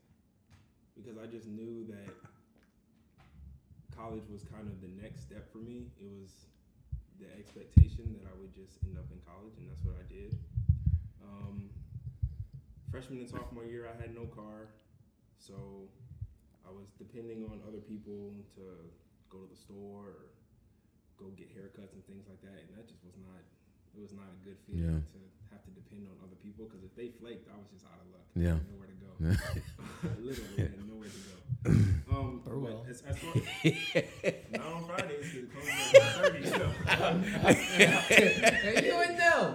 because I just knew that college was kind of the next step for me. It was the expectation that I would just end up in college, and that's what I did. Um, freshman and sophomore year, I had no car, so I was depending on other people to go to the store or go get haircuts and things like that, and that just was not. It was not a good feeling to have to depend on other people because if they flaked, I was just out of luck. Yeah. I had nowhere to go. Literally, I had nowhere to go. Um, but Burwell. as, as far, not on Fridays, because it closes at 30, and you would know.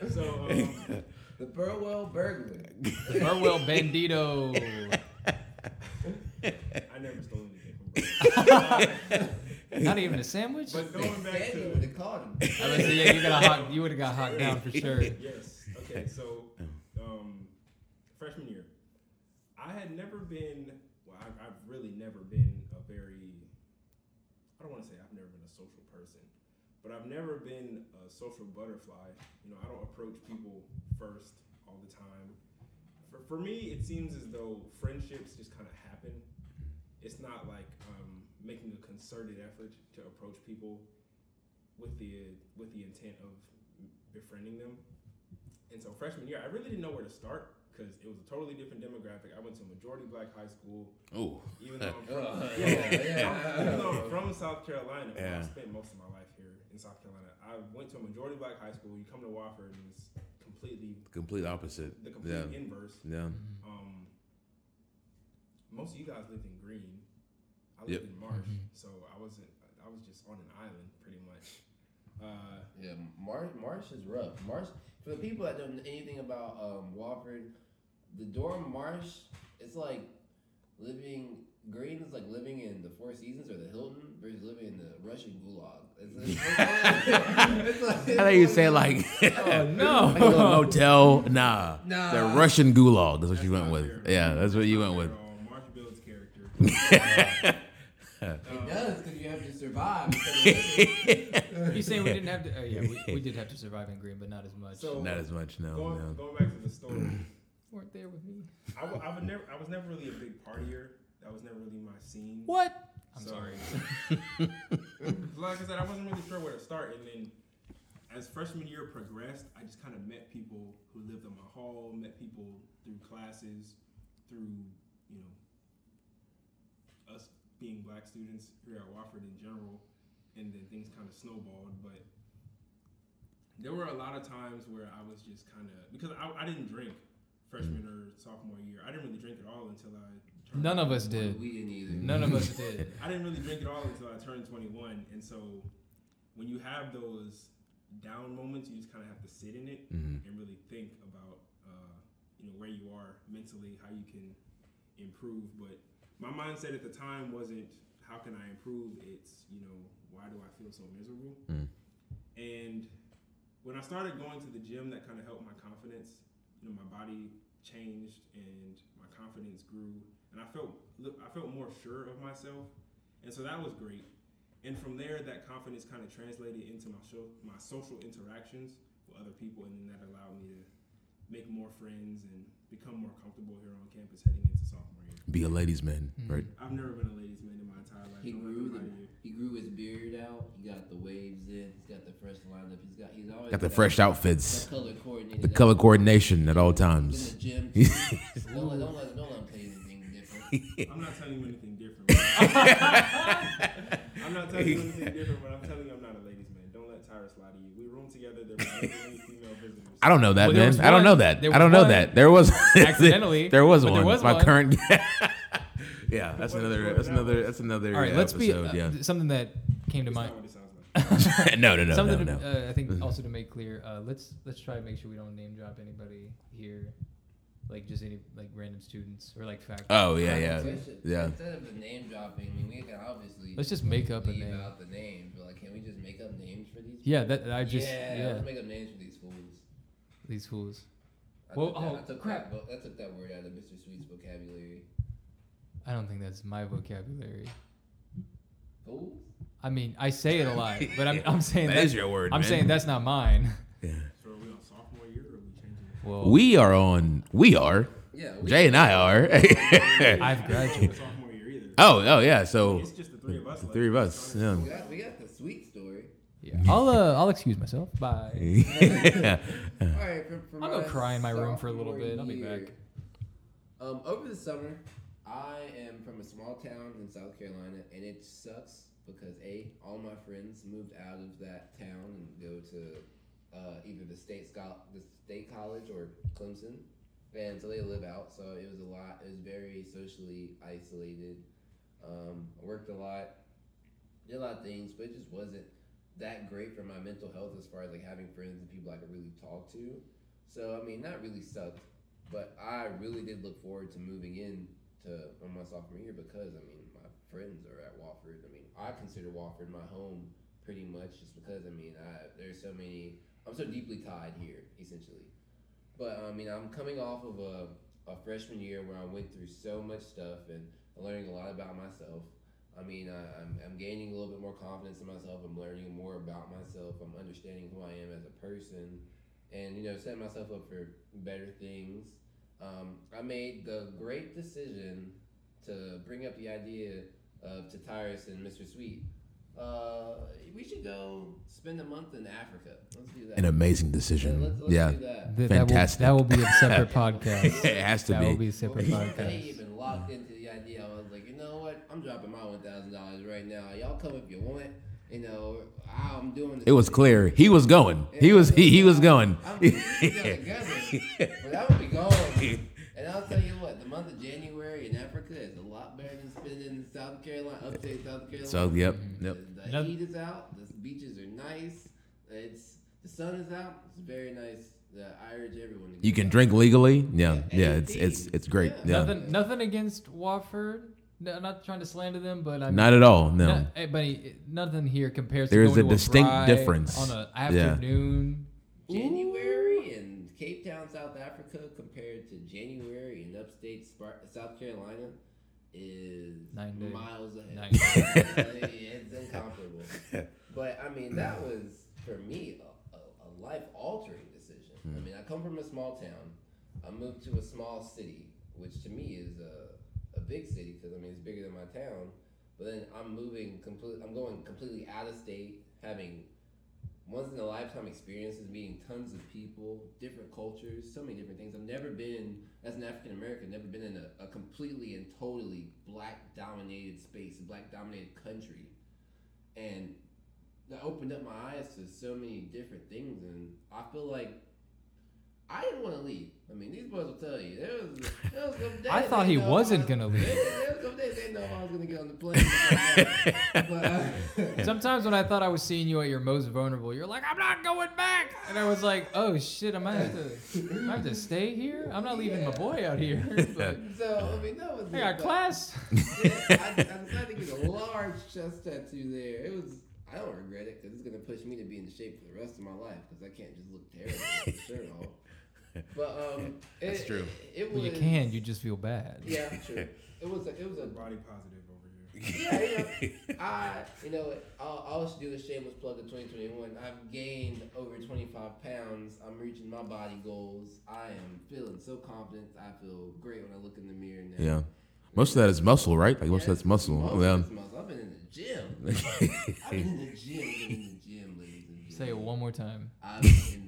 so, so um, The Burwell burglar. the Burwell Bandito. I never stole anything from Burwell. Not even a sandwich. But going back to would have called him. I was say, yeah, you got a hot. You would have got hot down for sure. yes. Okay, so um, freshman year, I had never been. Well, I, I've really never been a very. I don't want to say I've never been a social person, but I've never been a social butterfly. You know, I don't approach people first all the time. For, for me, it seems as though friendships just kind of happen. It's not like making a concerted effort to approach people with the with the intent of befriending them. And so freshman year, I really didn't know where to start because it was a totally different demographic. I went to a majority black high school, Oh, even though I'm from, Oh, yeah, yeah, yeah. even though I'm from South Carolina. well, Yeah. I spent most of my life here in South Carolina. I went to a majority black high school. You come to Wofford and it's completely complete opposite. the complete Yeah. inverse. Yeah. Um, most of you guys lived in Green. I Yep. in Marsh, Mhm. so I wasn't. I was just on an island pretty much. Uh, Yeah, Marsh, Marsh is rough. Marsh, for the people that don't know anything about um, Wofford, the dorm Marsh, it's like living. Green is like living in the Four Seasons or the Hilton versus living in the Russian Gulag. It's, it's, it's like, I thought you said like Oh no! like a motel. Nah, Nah. the Russian gulag. That's what that's you went with. fair. Yeah, that's what you went not with. fair at. Marsh builds character. It does because you have to survive. because You saying we didn't have to? Oh yeah, we, we did have to survive in Green, but not as much. So- Not as much. No. going, no. going back to the story, weren't there with me. I, w- I would never. I was never really a big partier. That was never really my scene. What? I'm So- sorry. like I said, I wasn't really sure where to start, and then as freshman year progressed, I just kind of met people who lived on my hall, met people through classes, through you know us being black students here at Wofford in general, and then things kind of snowballed. But there were a lot of times where I was just kind of because I, I didn't drink freshman or sophomore year. I didn't really drink at all until I. Turned None of us did. we didn't either. None of us did. I didn't really drink at all until I turned 21. And so when you have those down moments, you just kind of have to sit in it Mhm. and really think about, uh, you know, where you are mentally, how you can improve. But my mindset at the time wasn't, how can I improve? It's, you know, why do I feel so miserable? Mm. And when I started going to the gym, that kind of helped my confidence. You know, my body changed and my confidence grew, and I felt I felt more sure of myself, and so that was great. And from there, that confidence kind of translated into my show, my social interactions with other people, and then that allowed me to make more friends and become more comfortable here on campus heading into sophomore. Be a ladies' man, Mhm. right? I've never been a ladies' man in my entire life. He grew the, he grew his beard out. He got the waves in. He's got the fresh lineup. He's got he's always Got the got fresh that outfits, color coordinated. the color coordination at all In times. the gym. don't let don't let don't let him tell you anything different. I'm not telling you anything different. I'm not telling you anything different, but I'm telling you I'm not a ladies' man. Don't lie to you. We room together. There were never female visitors. I don't know that, Well, there man. was I don't one- know that. there I don't know one that. There was accidentally, there was but one. there was My one. current. yeah, that's another. That's another. That's another. All right, uh, let's be episode, uh, yeah. something that came to That's mind. not what it sounds like. no, no, no, no, something no. to, uh, I think also to make clear, uh, let's let's try to make sure we don't name drop anybody here, like just any like random students or like fact. Oh yeah, yeah, Instead- yeah. Instead of the name dropping, I mean, we can obviously Let's just make up a leave name. out the names, but like, can we just make up names for these? Yeah, that I just yeah, yeah, let's make up names for these fools. these fools. I Well, took that, oh, I took crap. That, I took that word out of Mr. Sweet's vocabulary. I don't think that's my vocabulary. Fools? I mean, I say it a lot, but I'm I'm saying That that's, your word. I'm man. saying that's not mine. Yeah. So are we on sophomore year or are we changing it? Well, We are on. We are. Yeah. we- Jay and I are. I've graduated. sophomore year either. oh, oh yeah. So It's just the three of us. the left. three of us. Yeah. We got, we got the sweet story. Yeah, I'll uh, I'll excuse myself. Bye. yeah. All right, for, for I'll go cry in my room for a little sophomore bit. I'll be back. Um, over the summer, I am from a small town in South Carolina, and it sucks because a all my friends moved out of that town and go to uh, either the state school, the state college or Clemson, and so they live out. So it was a lot. It was very socially isolated. Um, I worked a lot, did a lot of things, but it just wasn't that great for my mental health as far as like having friends and people I could really talk to. So I mean, that really sucked. But I really did look forward to moving in to on my sophomore year because I mean my friends are at Wofford. I mean, I consider Wofford my home pretty much just because I mean, I, there's so many. I'm so deeply tied here, essentially. But I mean, I'm coming off of a, a freshman year where I went through so much stuff and learning a lot about myself. I mean, I, I'm, I'm gaining a little bit more confidence in myself. I'm learning more about myself. I'm understanding who I am as a person, and you know, setting myself up for better things. Um, I made the great decision to bring up the idea of to Tyrus and Mr. Sweet. Uh, we should go spend a month in Africa. Let's do that. An amazing decision. Let's, let's yeah. do that. Th- Fantastic. That will, that will be a separate podcast. it has to that be. will be a separate I podcast. even locked into the idea. I was like, you know what? I'm dropping my one thousand dollars right now. Y'all come if you want. You know, I'm doing. This It was clear he was going. He was he, he was going. I'm putting it together, but I would be going. And I'll tell you what, the month of January in Africa is a lot better than spending in South Carolina, upstate South Carolina. So yep, yep. The, the Noth- heat is out. The beaches are nice. It's the sun is out. It's very nice. Uh, I urge everyone to. You can out. drink legally. Yeah, Yeah, yeah. It's it's it's great. Yeah. Yeah. Nothing, nothing against Wofford. No, not trying to slander them, but I mean, Not at all. No. no, eh, but eh, nothing here compares to There's going a to distinct bride difference. on an Yeah. afternoon. January in Cape Town, South Africa, compared to January in upstate Spar- South Carolina, is Nine days. miles ahead. Nine it's incomparable. But I mean, that was for me a, a, a life altering decision. I hmm. mean, I come from a small town. I moved to a small city, which to me is a, a big city because I mean it's bigger than my town. But then I'm moving complete. I'm going completely out of state, having once in a lifetime experiences, meeting tons of people, different cultures, so many different things. I've never been, as an African American, never been in a, a completely and totally black dominated space, a black dominated country. And that opened up my eyes to so many different things. And I feel like I didn't want to leave. I mean, these boys will tell you. There was, there was some days I thought he wasn't gonna leave. There, was some days they know I was going to get on the plane. but, uh, Sometimes when I thought I was seeing you at your most vulnerable, you're like, I'm not going back. And I was like, oh shit, I might have to, I have to stay here. I'm not leaving my boy out here. But so, I mean, that was I got but- class. yeah, I, I decided to get a large chest tattoo there. It was. I don't regret it because it's gonna push me to be in shape for the rest of my life because I can't just look terrible with the shirt off. But um, That's it, true. It, it Well, you can, you just feel bad. Yeah, true. It was. A, it was a. Body positive over here. Yeah, you know, I. You know, I'll, I'll just do a shameless plug of 2021. I've gained over 25 pounds. I'm reaching my body goals. I am feeling so confident. I feel great when I look in the mirror now. Yeah. Most of that is muscle, right? Like most of that's muscle. most Yeah. of muscle. I've been in the gym. I've been in the gym. I've been in the gym, ladies and gentlemen. Say it one more time. I've been in the gym.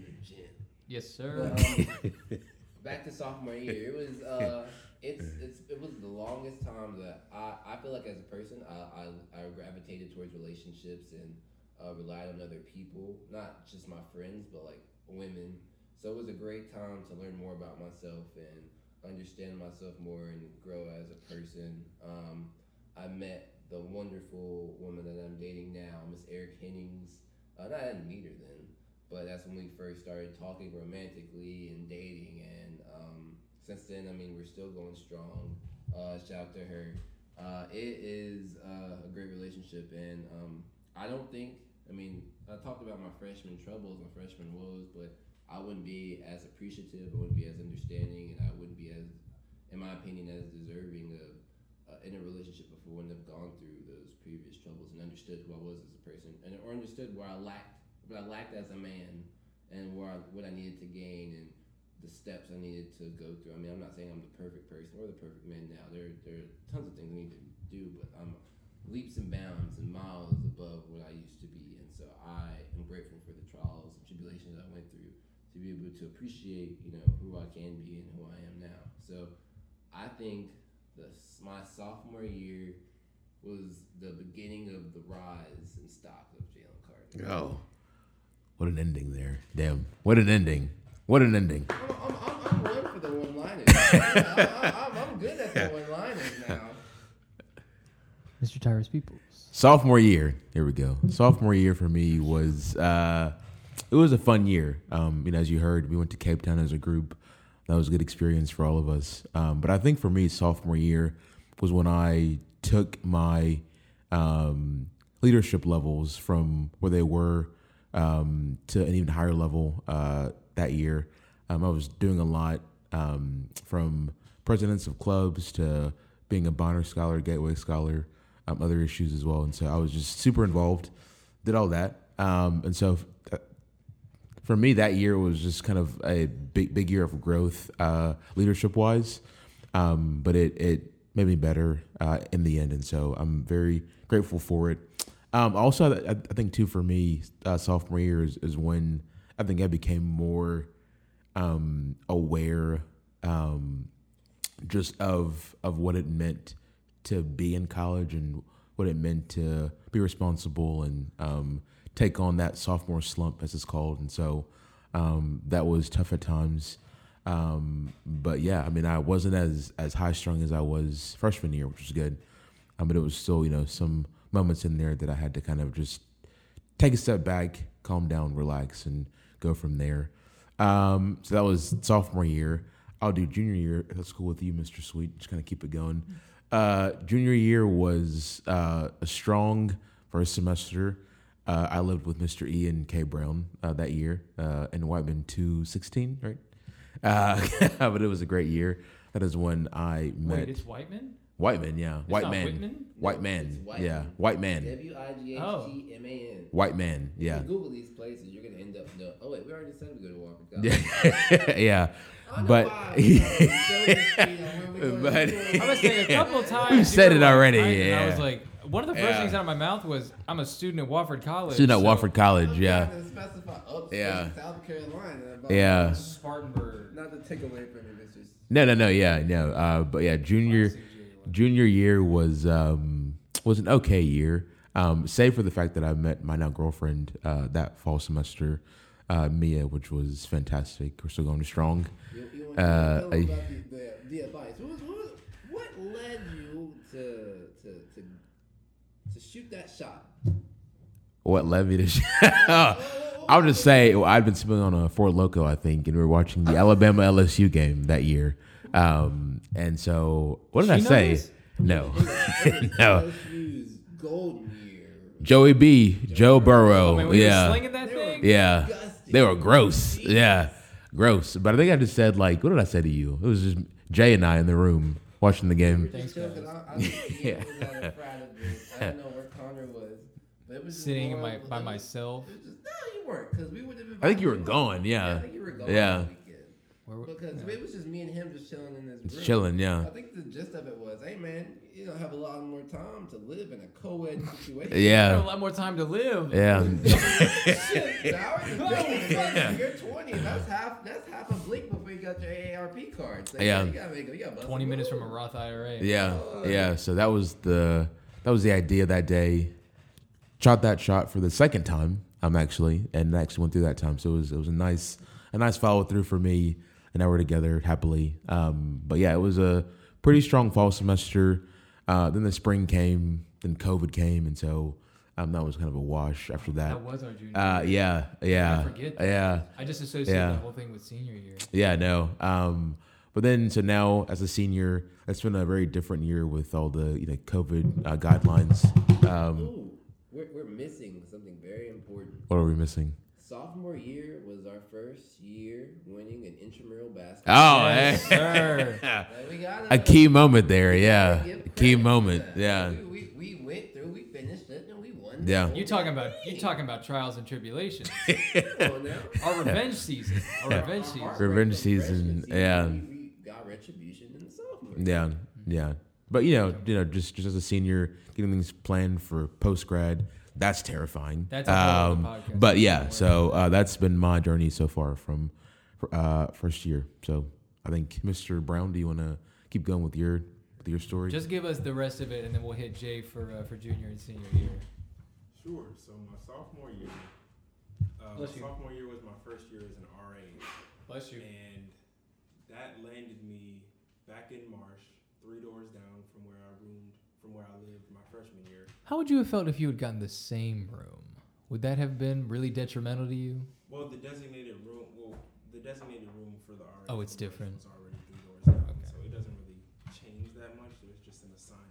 Yes, sir. But, um, back to sophomore year, it was uh, it's it's it was the longest time that I, I feel like as a person I, I, I gravitated towards relationships and uh, relied on other people, not just my friends, but like women. So it was a great time to learn more about myself and understand myself more and grow as a person. Um, I met the wonderful woman that I'm dating now, Miss Eric Hennings. Uh, I didn't meet her then, but that's when we first started talking romantically and dating. And um, since then, I mean, we're still going strong. Uh, shout out to her. Uh, it is uh, a great relationship, and um, I don't think. I mean, I talked about my freshman troubles, my freshman woes, but I wouldn't be as appreciative, I wouldn't be as understanding, and I wouldn't be as, in my opinion, as deserving of uh, in a relationship if I wouldn't have gone through those previous troubles and understood who I was as a person, and or understood where I lacked, what I lacked as a man, and where I, what I needed to gain, and the steps I needed to go through. I mean, I'm not saying I'm the perfect person or the perfect man now. There, there are tons of things I need to do, but I'm leaps and bounds and miles above what I used to be, and so I am grateful for the trials and tribulations I went through to be able to appreciate, you know, who I can be and who I am now. So I think the my sophomore year was the beginning of the rise in stock of Jalen Carter. Oh. What an ending there. Damn. What an ending. What an ending. I'm, I'm, I'm, I'm for the one liners. I'm, I'm, I'm good at the one liners now. Mr. Tyrus Peoples. Sophomore year. Here we go. Sophomore year for me was uh it was a fun year. Um, you know, as you heard, we went to Cape Town as a group. That was a good experience for all of us. Um, but I think for me, sophomore year was when I took my um, leadership levels from where they were um, to an even higher level uh, that year. Um, I was doing a lot um, from presidents of clubs to being a Bonner Scholar, Gateway Scholar, um, other issues as well. And so I was just super involved, did all that. Um, and so uh, for me, that year was just kind of a big, big year of growth, uh, leadership wise. Um, but it, it made me better uh, in the end. And so I'm very grateful for it. Um, also, I, I think too, for me, uh, sophomore year is, is when I think I became more um, aware um, just of of what it meant to be in college and what it meant to be responsible and um, take on that sophomore slump, as it's called. And so um, that was tough at times. Um, but yeah, I mean, I wasn't as as high strung as I was freshman year, which was good. Um, but it was still, you know, some moments in there that I had to kind of just take a step back, calm down, relax, and go from there. Um, so that was sophomore year. I'll do junior year at school with you, Mr. Sweet. Just kind of keep it going. Uh, junior year was uh, a strong first semester. Uh, I lived with Mr. Eyon K. Brown uh, that year uh, in Wightman 216, right? Uh, but it was a great year. That is when I met Wait, it's Wightman? Wightman, yeah, It's white not man, Whitman? White man, Wightman. yeah, white man, W I G H Oh. T M A N. white man, yeah, If you Google these places, you're gonna end up. No, oh wait, we already said we go to Wofford College. yeah. I know But- why. We go to Sheridan Street on where we go to But- I was saying a couple of times. You you said it already, I- and I was like, one of the first Yeah. things out of my mouth was, "I'm a student at Wofford College." Student at so- Wofford College, I'm yeah, trying to specify upstate Yeah. South Carolina. but- yeah. Spartanburg. Not to take away from it, it's just. No, no, no, yeah, no. Uh, but yeah, junior junior year was um, was an okay year, um, save for the fact that I met my now girlfriend uh, that fall semester, uh, Mia, which was fantastic. We're still going strong. You, you Uh, I- the, the, the advice. What, was, what, was, what led you to, to, to, to shoot that shot? What led me to? Shoot? I'll just say well, I'd been sitting on a Fort Loco, I think, and we were watching the Alabama LSU game that year. Um, and so, what did I She know say? this? No, no. LSU's year. Joey B, Joe Burrow, I mean, we yeah, slinging that thing. yeah. Disgusting. They were gross, yeah, gross. But I think I just said like, what did I say to you? It was just Jay and I in the room watching the game. Thanks, Just guys. joking. I, I, was, yeah. was at a frat event. I didn't know where Connor was. But it was Sitting in my, by like- myself. It was just, no, you weren't, because we would have. I think you were gone, Yeah, I yeah, think were gone. Yeah. Where, were- Because it was just me and him just chilling in this it's room. chilling, yeah, I think the gist of it was, hey man, you don't have a lot more time to live in a co-ed situation. I had a lot more time to live. yeah. Shit, now it's a man. You're 20. That's half. That's half a blink before you got your AARP card. So Yeah. you gotta make. You gotta 20 minutes from a Roth IRA. Yeah, yeah. So that was the that was the idea that day. Shot that shot for the second time. I'm actually and actually went through that time. So it was it was a nice a nice follow through for me, and now we're together happily. Um, but yeah, it was a pretty strong fall semester. Uh, then the spring came, then COVID came, and so um, that was kind of a wash after that. That was our junior Uh, year. yeah, yeah, forget that. yeah. I just associate Yeah. the whole thing with senior year. Yeah, no. Um, but then so now as a senior, it's been a very different year with all the you know COVID uh, guidelines. Um, Ooh, we're, we're missing something very important. what are we missing? Sophomore year was our first year winning an intramural basketball. Oh, Yes, eh. sir. Like, we gotta, a key moment there. Yeah, a key moment. Yeah, We, we, we went through, we finished it, and we won. Yeah. whole You talking about thing. you talking about trials and tribulations. Come on. Our revenge season. Our revenge season. Our Revenge season, season, yeah. We, we got retribution in the sophomore. yeah, yeah. But you know, you know, just just as a senior, getting things planned for post grad, that's terrifying. That's a whole um, podcast. but yeah, so uh, that's been my journey so far from uh, first year. So I think, Mr. Brown, do you want to keep going with your with your story? Just give us the rest of it, and then we'll hit Jay for uh, for junior and senior year. Sure. So my sophomore year, uh, my you. sophomore year was my first year as an RA, Bless and that landed me back in Marsh, three doors down from where I roomed, from where I lived my freshman year. How would you have felt if you had gotten the same room? Would that have been really detrimental to you? Well, the designated room, well, the designated room for the RA. Oh, it's different. Was already three doors down, Okay. so it doesn't really change that much. It was just an assignment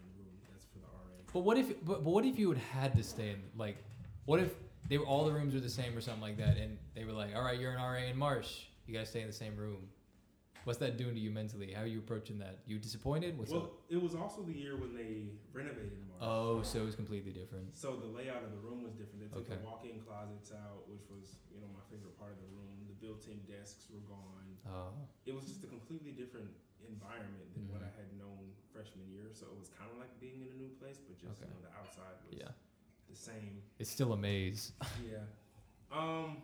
But what if? But, but what if you had had to stay in? Like, what if they were all the rooms were the same or something like that, and they were like, "All right, you're an RA in Marsh. You guys stay in the same room." What's that doing to you mentally? How are you approaching that? You disappointed? What's well, up? it was also the year when they renovated Marsh. Oh, so it was completely different. So the layout of the room was different. They took Okay. the walk-in closets out, which was you know my favorite part of the room. The built-in desks were gone. Oh, It was just a completely different environment than what Mhm. I had known freshman year. So it was kind of like being in a new place, but just Okay. you know the outside was yeah. the same. It's still a maze. yeah. Um,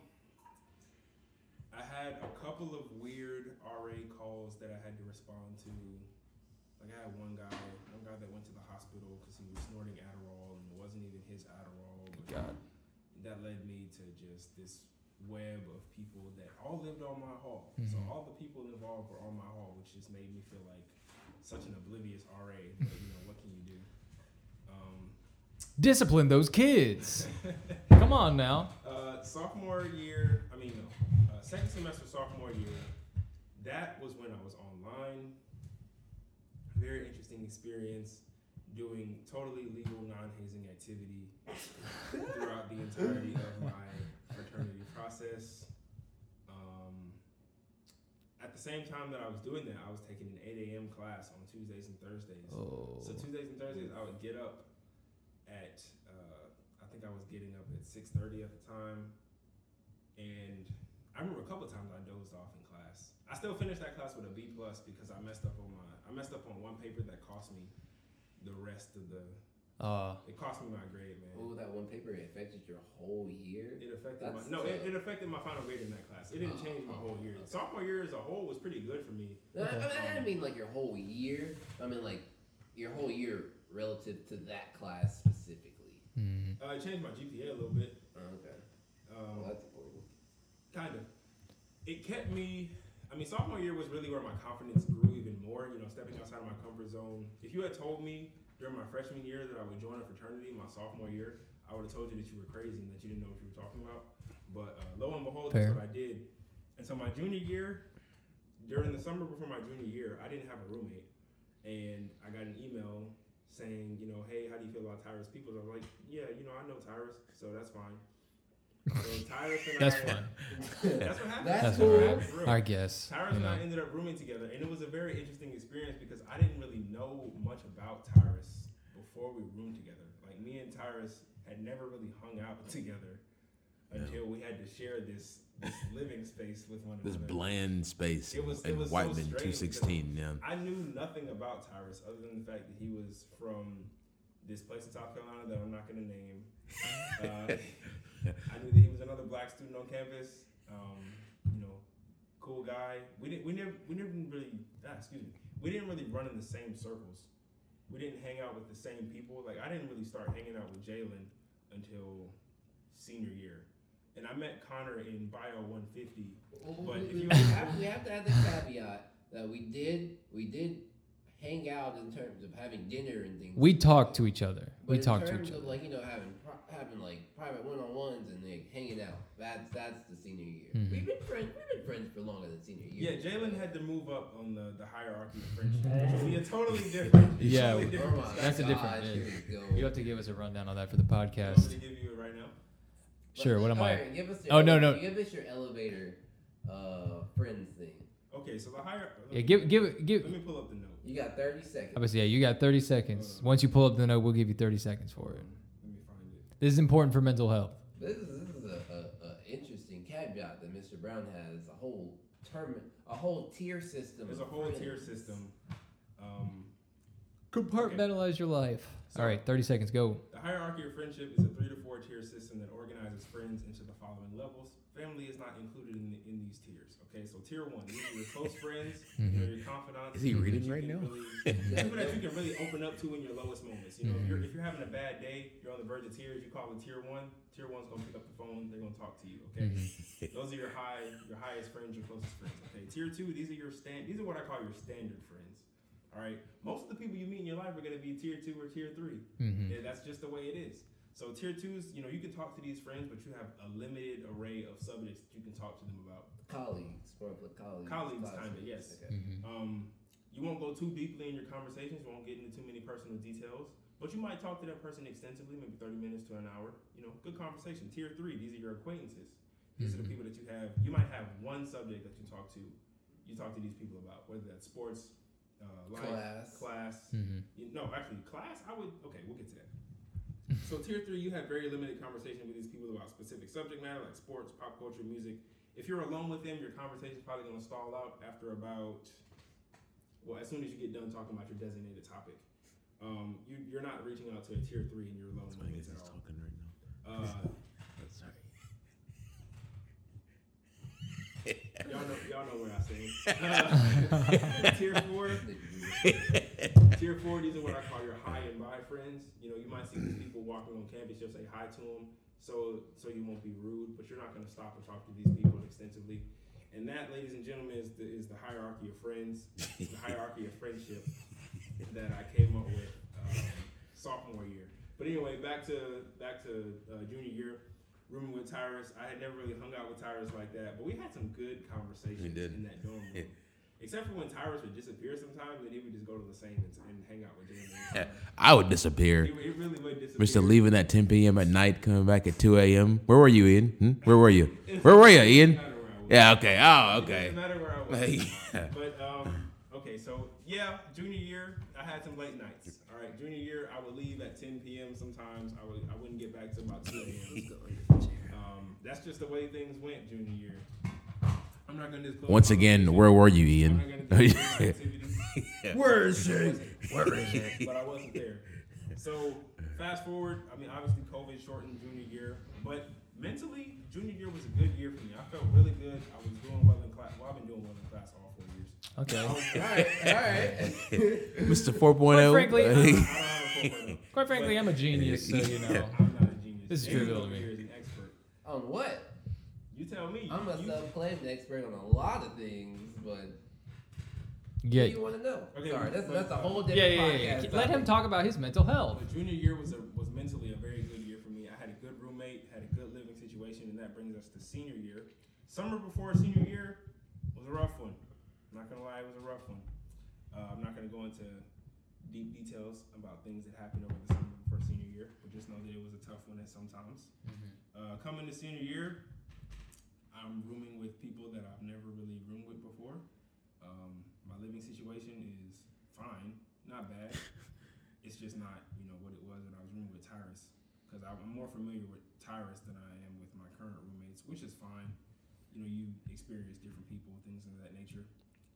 I had a couple of weird RA calls that I had to respond to. Like I had one guy, one guy that went to the hospital because he was snorting Adderall and it wasn't even his Adderall. But God. that led me to just this web of people that all lived on my hall. So Mhm. all the people involved were on my hall, which just made me feel like such an oblivious RA. But you know, what can you do? Um, Discipline those kids. Come on now. Uh, sophomore year, I mean, no, uh, second semester sophomore year, that was when I was online. Very interesting experience doing totally legal non hazing activity throughout the entirety of my fraternity process. Um, at the same time that I was doing that, I was taking an 8 a.m. class on Tuesdays and Thursdays. Oh. So Tuesdays and Thursdays, I would get up at uh, I think I was getting up at six thirty at the time, and I remember a couple of times I dozed off in class. I still finished that class with a B plus because I messed up on my I messed up on one paper that cost me the rest of the. Uh, It cost me my grade, man. Oh, that one paper it affected your whole year. It affected my no. It, it affected my final grade in that class. It didn't Oh, change my whole year. okay. Sophomore year as a whole was pretty good for me. No, I, I, mean, I didn't mean like your whole year. I mean like your whole year relative to that class specifically. mm, Uh, it changed my GPA a little bit. Oh, okay. Um, Well, that's important. Kind of. It kept me. I mean, sophomore year was really where my confidence grew even more. You know, stepping outside of my comfort zone. If you had told me during my freshman year that I would join a fraternity my sophomore year, I would have told you that you were crazy and that you didn't know what you were talking about. But uh, lo and behold, Fair. that's what I did. And so my junior year, during the summer before my junior year, I didn't have a roommate, and I got an email saying, you know, hey, how do you feel about Tyrus Peoples? I was like, yeah, you know, I know Tyrus, so that's fine. So Tyrus and that's I, fun. that's what happened. That's That's cool. alright. That's. I guess. Tyrus You and know. I ended up rooming together, and it was a very interesting experience because I didn't really know much about Tyrus before we roomed together. Like me and Tyrus had never really hung out together until we had to share this this living space with one another. This bland space It was- it in was so Wightman strange 216. Yeah. I knew nothing about Tyrus other than the fact that he was from this place in South Carolina that I'm not going to name. Uh, I knew that he was another black student on campus. Um, you know, cool guy. We didn't. We never. We never really. Ah, excuse me. We didn't really run in the same circles. We didn't hang out with the same people. Like I didn't really start hanging out with Jalen until senior year, and I met Connor in Bio 150. Well, But we, if you- we have, we have to add the caveat that we did we did hang out in terms of having dinner and things. We talked to each other. But We in talk to terms each of other. like you know having pri- having like private one on ones and like hanging out. That's that's the senior year. Mhm. We've been friends. We've been friends for longer than senior year. Yeah, Jalen had to move up on the, the hierarchy of friendship, which would be a totally different. Yeah, totally Oh different my perspective. That's a different- gosh, yeah. here we go. You have to give us a rundown on that for the You want me podcast. to give you it right now? Sure. What am I? Alright, give us your Oh, no, no. Give us your elevator uh, friends thing. Okay, so the higher. Yeah. Give give give. Let me pull up the note. You got thirty seconds. I was yeah. You got 30 seconds. Once you pull up the note, we'll give you 30 seconds for it. Let me find it. This is important for mental health. This is this is a, a, a interesting caveat that Mr. Brown has. A whole term, a whole tier system. There's a whole friends. tier system. Um, Compartmentalize your life. So- All right, 30 seconds. Go. the hierarchy of friendship is a three to four tier system that organizes friends into the following levels. Family is not included in, in these tiers. Okay, so tier one, these are your close friends, are mm-hmm. your confidants. Is he reading right now? Really, people that you can really open up to in your lowest moments. You know, if you're mm-hmm. if you're having a bad day, you're on the verge of tears. You call it tier one. Tier one's gonna pick up the phone. They're gonna talk to you. Okay, mm-hmm. those are your high, your highest friends, your closest friends. Okay, tier two, these are your stand. These are what I call your standard friends. All right, most of the people you meet in your life are gonna be tier two or tier three. Mm-hmm. Yeah, that's just the way it is. So tier twos, you know, you can talk to these friends, but you have a limited array of subjects that you can talk to them about. Colleagues, more of like colleagues. Colleagues, kinda, yes. Okay. Mm-hmm. Um, you you won't go too deeply in your conversations. You won't get into too many personal details. But you might talk to that person extensively, maybe 30 minutes to an hour. You know, good conversation. Tier three, these are your acquaintances. These are the Mhm. people that you have. You might have one subject that you talk to. You talk to these people about whether that's sports, uh, life, Class. class. Mm-hmm. You- No, actually, class. I would. Okay, we'll get to that. So tier three, you have very limited conversation with these people about specific subject matter like sports, pop culture, music. If you're alone with them, your conversation's probably going to stall out after about. Well, as soon as you get done talking about your designated topic, um, you, you're not reaching out to a tier three and you're alone That's with why I it at all. talking right now. Uh, Sorry. y'all know, y'all know what I'm saying. tier four, Tier four, these are what I call your high and by friends. You know, you might see these people walking on campus. You'll say hi to them, so so you won't be rude, but you're not going to stop and talk to these people extensively. And that, ladies and gentlemen, is the is the hierarchy of friends, the hierarchy of friendship that I came up with um, sophomore year. But anyway, back to back to uh, junior year. Rooming with Tyrus, I had never really hung out with Tyrus like that, but we had some good conversations in that dorm room. Except for when Tyrus would disappear sometimes, then he would just go to the same and, and hang out with Jalen. I would disappear. He, he really would disappear. Mr. leaving at 10 p.m. at night, coming back at 2 a.m. Where were you, Eyon? Hmm? Where were you? Where were you, Eyon? doesn't matter where I was. Yeah, okay. Oh, It okay. doesn't matter where I was. Yeah. But um, okay, so yeah, junior year, I had some late nights. All right, junior year, I would leave at 10 p.m. Sometimes I would I wouldn't get back to about 2 a.m. Um, that's just the way things went junior year. I'm not gonna disclose. Once again, where were you, I'm Eyon? not gonna disclose my activities. Where is I he? wasn't- Where is it? but I wasn't there. So fast forward, I mean, obviously COVID shortened junior year, but mentally, junior year was a good year for me. I felt really good. I was doing well in class. Well, I've been doing well in class all four years. Okay. all right, all right. Mr. 4.0. Quite frankly, I don't, I don't have a 4.0. Quite frankly, I'm a genius, so you know. I'm not a genius. This is trivial to over me. here is an expert. On what? You tell me. I'm a You- self-claimed expert on a lot of things, but Yeah. what do you want to know? Okay, Sorry, that's but- that's a whole different yeah, yeah, yeah. podcast. Let him talk about his mental health. The junior year was a, was mentally a very good year for me. I had a good roommate, had a good living situation, and that brings us to senior year. Summer before senior year was a rough one. I'm not gonna lie, it was a rough one. Uh, I'm not gonna go into deep details about things that happened over the summer before senior year, but just know that it was a tough one at sometimes. Uh, coming to senior year, I'm rooming with people that I've never really roomed with before. Um, my living situation is fine, not bad. It's just not, you know, what it was when I was rooming with Tyrus, because I'm more familiar with Tyrus than I am with my current roommates, which is fine. You know, you experience different people, things of that nature.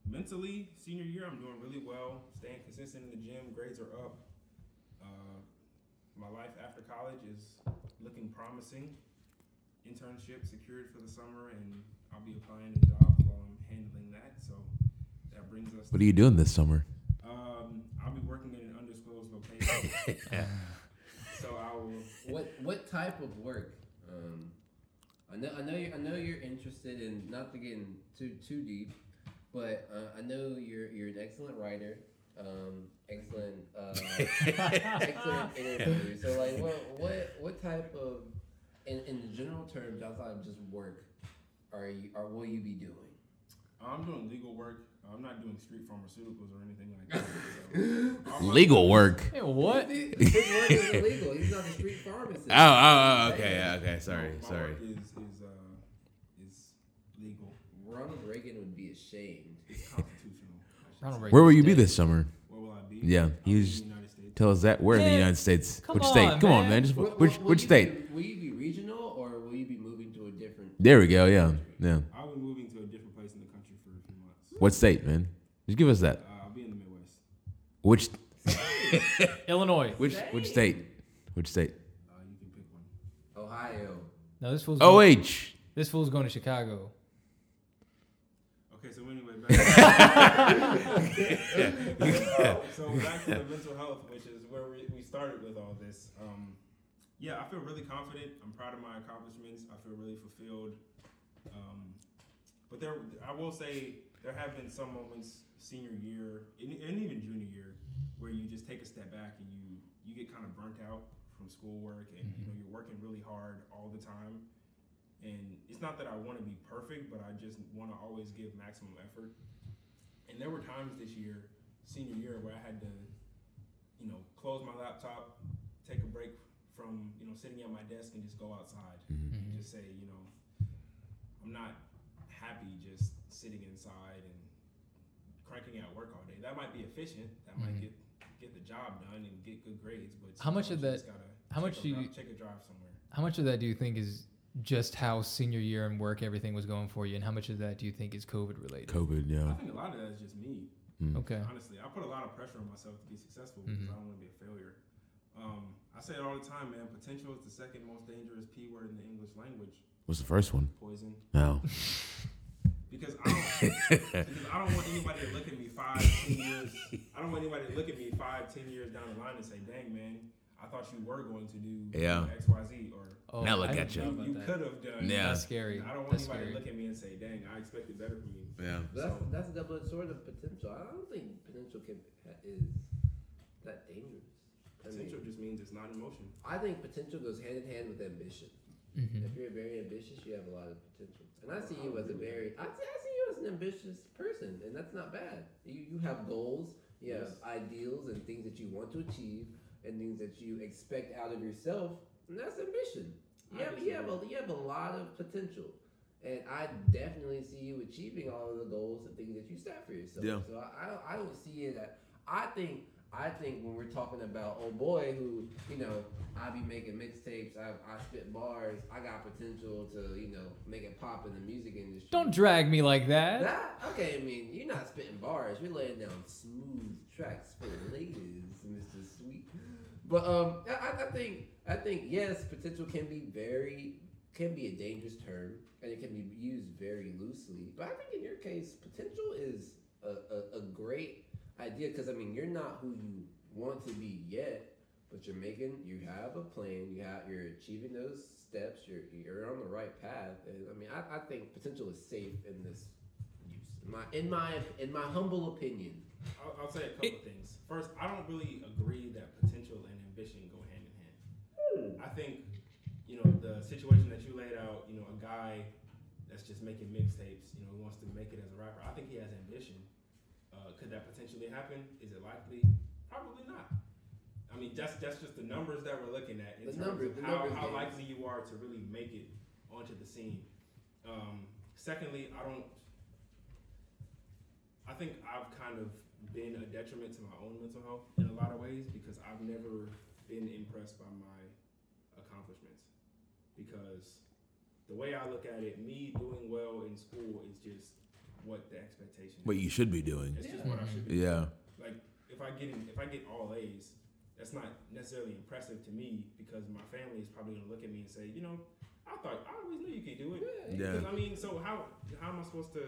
Mentally, senior year, I'm doing really well, staying consistent in the gym, grades are up. Uh, my life after college is looking promising. Internship secured for the summer, and I'll be applying to jobs while I'm handling that. So that brings us. What are you doing this summer? Um, I'll be working in an undisclosed location. so I will. What what type of work? Um, I know I know you I know you're interested in not to get too too deep, but uh, I know you're you're an excellent writer, um, excellent uh, excellent interviewer. So like what what what type of in in general terms outside of just work are you or will you be doing? I'm doing legal work. I'm not doing street pharmaceuticals or anything like that. So all my- Legal work. Hey, what? His work is illegal. He's not a street pharmacist. Oh, oh, oh, okay, okay. Sorry, my sorry. Work is is uh is legal. Ronald Reagan would be ashamed. It's constitutional. Ronald. Reagan. Where will you be this summer? Where will I be? Yeah, I'll be you in just the United States. tell us that. Where in the United States? come Which state? on, Come on, man. man. Just Will- which will- will which you state? Be, will you be regional or will you be moving to a different? There we go. Yeah, yeah. I'll be moving to a different place in the country for a few months. What state, man? Just give us that. Uh, I'll be in the Midwest. Which Illinois. which which state? Which state? Uh, you can pick one. Ohio. No, this fool's. Oh going, H. this fool's going to Chicago. Okay, so anyway, back so back to the mental health, which is where we, we started with all this. Um, yeah, I feel really confident. I'm proud of my accomplishments. I feel really fulfilled. Um, but there, I will say, there have been some moments senior year and, and even junior year where you just take a step back and you you get kind of burnt out from schoolwork and you know you're working really hard all the time. And it's not that I want to be perfect, but I just want to always give maximum effort. And there were times this year senior year where I had to, you know, close my laptop, take a break from you know sitting at my desk and just go outside Mhm. and just say, you know, I'm not happy just sitting inside and cranking out work all day. That might be efficient. That might Mhm. get get the job done and get good grades. But How much sometimes of that- gotta how much do you- dri- take a drive somewhere? How much of that do you think is just how senior year and work everything was going for you, and how much of that do you think is COVID related? COVID, yeah. I think a lot of that is just me. Mm. Okay. Honestly, I put a lot of pressure on myself to be successful because Mhm. I don't want to be a failure. Um, I say it all the time, man. Potential is the second most dangerous P word in the English language. What's the first one? Poison. No. Because I don't, because I don't want anybody to look at me five, ten years. I don't want anybody to look at me five, ten years down the line and say, "Dang, man, I thought you were going to do Yeah. X, Y, Z," or Oh, Now look I at you. know "You, you could have done." Yeah. That's scary. I don't want That's anybody scary. to look at me and say, "Dang, I expected better from you." Yeah. That's So- that's a double edged sword of potential. I don't think potential can is that dangerous. I mean, Potential just means it's not in motion. I think potential goes hand in hand with ambition. Mhm. If you're very ambitious, you have a lot of potential. And I see you as a very, I see, I see you as an ambitious person, and that's not bad. You you have goals, you have Yes. ideals, and things that you want to achieve, and things that you expect out of yourself, and that's ambition. You I have, you have a you have a lot of potential, and I definitely see you achieving all of the goals and things that you set for yourself. Yeah. So I, I don't I don't see it. At, I think I think when we're talking about oh boy who you know I be making mixtapes, I, I spit bars, I got potential to you know make it pop in the music industry. Don't drag me like that. that okay. I mean you're not spitting bars, you're laying down smooth tracks for the ladies, Mr. Sweet. But um, I, I think I think yes, potential can be very can be a dangerous term and it can be used very loosely. But I think in your case, potential is a, a, a great idea because I mean you're not who you want to be yet, but you're making you have a plan. You have you're achieving those steps. You're you're on the right path. And I mean I, I think potential is safe in this use. In my in my in my humble opinion. I'll, I'll say a couple of things. First, I don't really agree that potential and ambition go hand in hand. Hmm. I think, you know, the situation that you laid out, you know, a guy that's just making mixtapes, you know, who wants to make it as a rapper. I think he has ambition. Could that potentially happen? Is it likely? Probably not. I mean, that's that's just the numbers that we're looking at in The terms of how, how likely you are to really make it onto the scene. Um, secondly, I don't. I think I've kind of been a detriment to my own mental health in a lot of ways because I've never been impressed by my accomplishments. Because the way I look at it, me doing well in school is just what the expectation What is. you should be doing. It's just what I should be. Yeah. Like if I get in, if I get all A's, that's not necessarily impressive to me because my family is probably gonna look at me and say, you know, I thought I always knew you could do it. Yeah. Because, I mean, so how how am I supposed to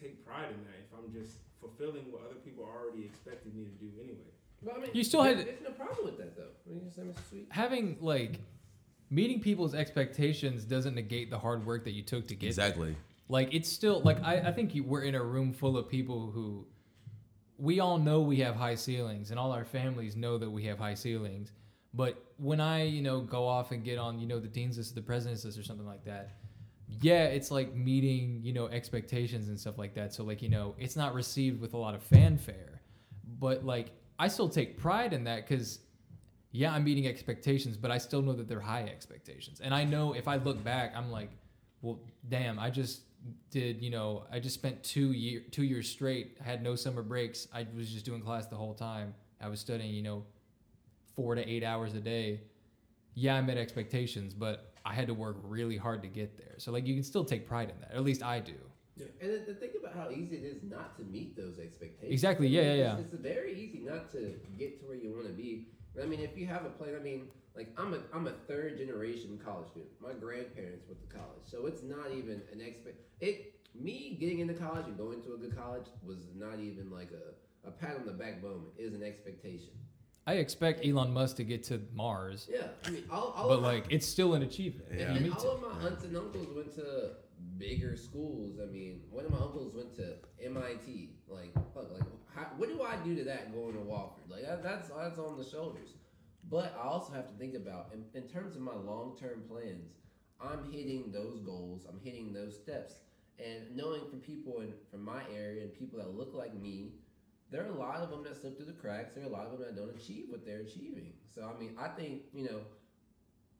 take pride in that if I'm just fulfilling what other people already expected me to do anyway? But I mean, You still there- had- There's no problem with that though. I mean, you say, Mr. Sweet. Having like meeting people's expectations doesn't negate the hard work that you took to get there. Like it's still like I, I think we're in a room full of people who we all know we have high ceilings and all our families know that we have high ceilings. But when I, you know, go off and get on, you know, the dean's list, the president's list or something like that, yeah, it's like meeting, you know, expectations and stuff like that. So like, you know, it's not received with a lot of fanfare. But like I still take pride in that cuz yeah, I'm meeting expectations, but I still know that they're high expectations. And I know if I look back, I'm like, well, damn, I just did, you know, I just spent two year two years straight, I had no summer breaks. I was just doing class the whole time. I was studying, you know, four to eight hours a day. Yeah, I met expectations, but I had to work really hard to get there. So like you can still take pride in that. At least I do. yeah. And the, the thing about how easy it is not to meet those expectations. Exactly, yeah, yeah, yeah. It's, it's very easy not to get to where you want to be. I mean, if you have a plan, I mean, like I'm a I'm a third generation college student. My grandparents went to college, so it's not even an expect. It me getting into college and going to a good college was not even like a a pat on the back moment. It is an expectation. I expect Elon Musk to get to Mars, Yeah, I mean, all, all but my- like it's still an achievement Yeah. all it. of my aunts and uncles went to bigger schools. I mean, one of my uncles went to MIT. Like, fuck, like, how, what do I do to that going to Wofford? Like, that, that's that's on the shoulders. But I also have to think about, in, in terms of my long term plans, I'm hitting those goals. I'm hitting those steps, and knowing from people in from my area and people that look like me, there are a lot of them that slip through the cracks. There are a lot of them that don't achieve what they're achieving. So I mean, I think you know,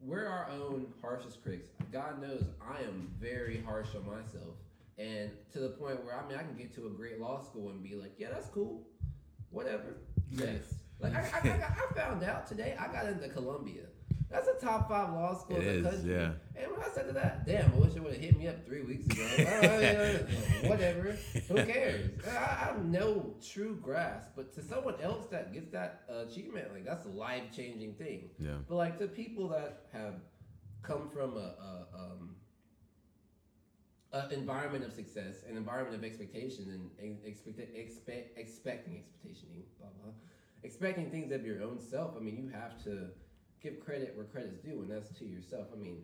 we're our own harshest critics. God knows I am very harsh on myself, and to the point where I mean, I can get to a great law school and be like, yeah, that's cool, whatever. Yes. Like I, I, I, got, I found out today, I got into Columbia. That's a top five law school It in the is, country. yeah. And when I said to that, damn, I wish it would have hit me up three weeks ago. Uh, Whatever. Who cares? I, have no true grasp. But to someone else that gets that achievement, like that's a life changing thing. Yeah. But like to people that have come from a, a um, an environment of success, an environment of expectation, and, and expect, expect, expecting expectation, blah blah, expecting things of your own self. I mean, you have to give credit where credit's due, and that's to yourself. I mean,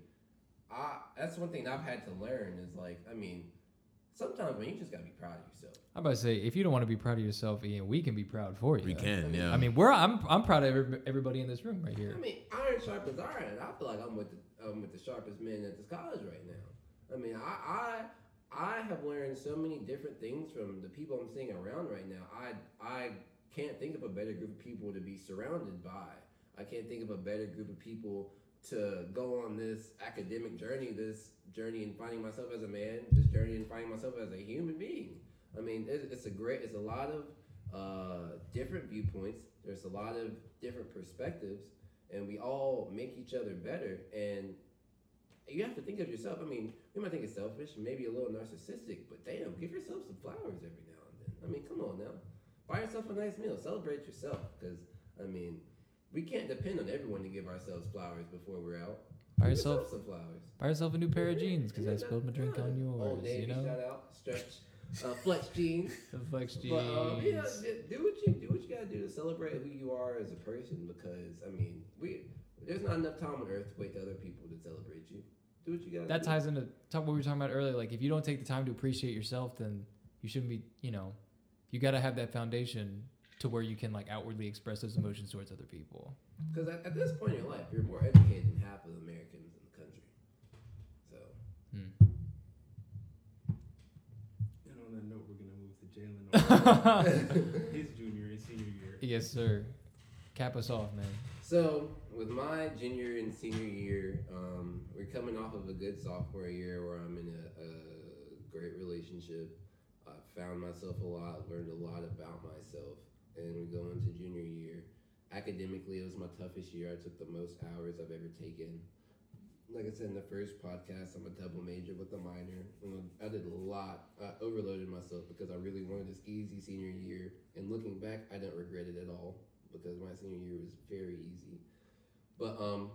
I that's one thing I've had to learn is like, I mean, sometimes when you just gotta be proud of yourself. I'm about to say, if you don't want to be proud of yourself, Eyon, we can be proud for you. We can, yeah. I mean, we're I'm I'm proud of every, everybody in this room right here. I mean, iron sharpens iron. I feel like I'm with the I'm with the sharpest men at this college right now. I mean, I I I have learned so many different things from the people I'm seeing around right now. I I can't think of a better group of people to be surrounded by. I can't think of a better group of people to go on this academic journey, this journey in finding myself as a man, this journey in finding myself as a human being. I mean, it, it's a great, it's a lot of uh, different viewpoints. There's a lot of different perspectives, and we all make each other better. And you have to think of yourself. I mean, we might think it's selfish, maybe a little narcissistic, but damn, give yourself some flowers every now and then. I mean, come on now, buy yourself a nice meal, celebrate yourself, because I mean, we can't depend on everyone to give ourselves flowers before we're out. Buy Give yourself some flowers. buy yourself a new pair of jeans because I spilled my drink on Old yours. Navy, You know, shout out, stretch, uh, flex jeans. the flex jeans. But um, yeah, do what you do what you gotta do to celebrate who you are as a person. Because I mean, we there's not enough time on earth to wait to other people to celebrate you. Do what you gotta. that do. ties into talk what we were talking about earlier. Like if you don't take the time to appreciate yourself, then you shouldn't be. You know, you got to have that foundation to where you can like outwardly express those emotions towards other people. Because at, at this point in your life, you're more educated than half of Americans in the country. So Hmm. And on that note, we're gonna move to Jalen. his junior and senior year. Yes, sir. Cap us off, man. So with my junior and senior year, um, we're coming off of a good sophomore year where I'm in a, a great relationship. I found myself a lot, learned a lot about myself, and we go into junior year. Academically, it was my toughest year. I took the most hours I've ever taken. Like I said in the first podcast, I'm a double major with a minor. I did a lot. I overloaded myself because I really wanted this easy senior year. And looking back, I don't regret it at all because my senior year was very easy. But um,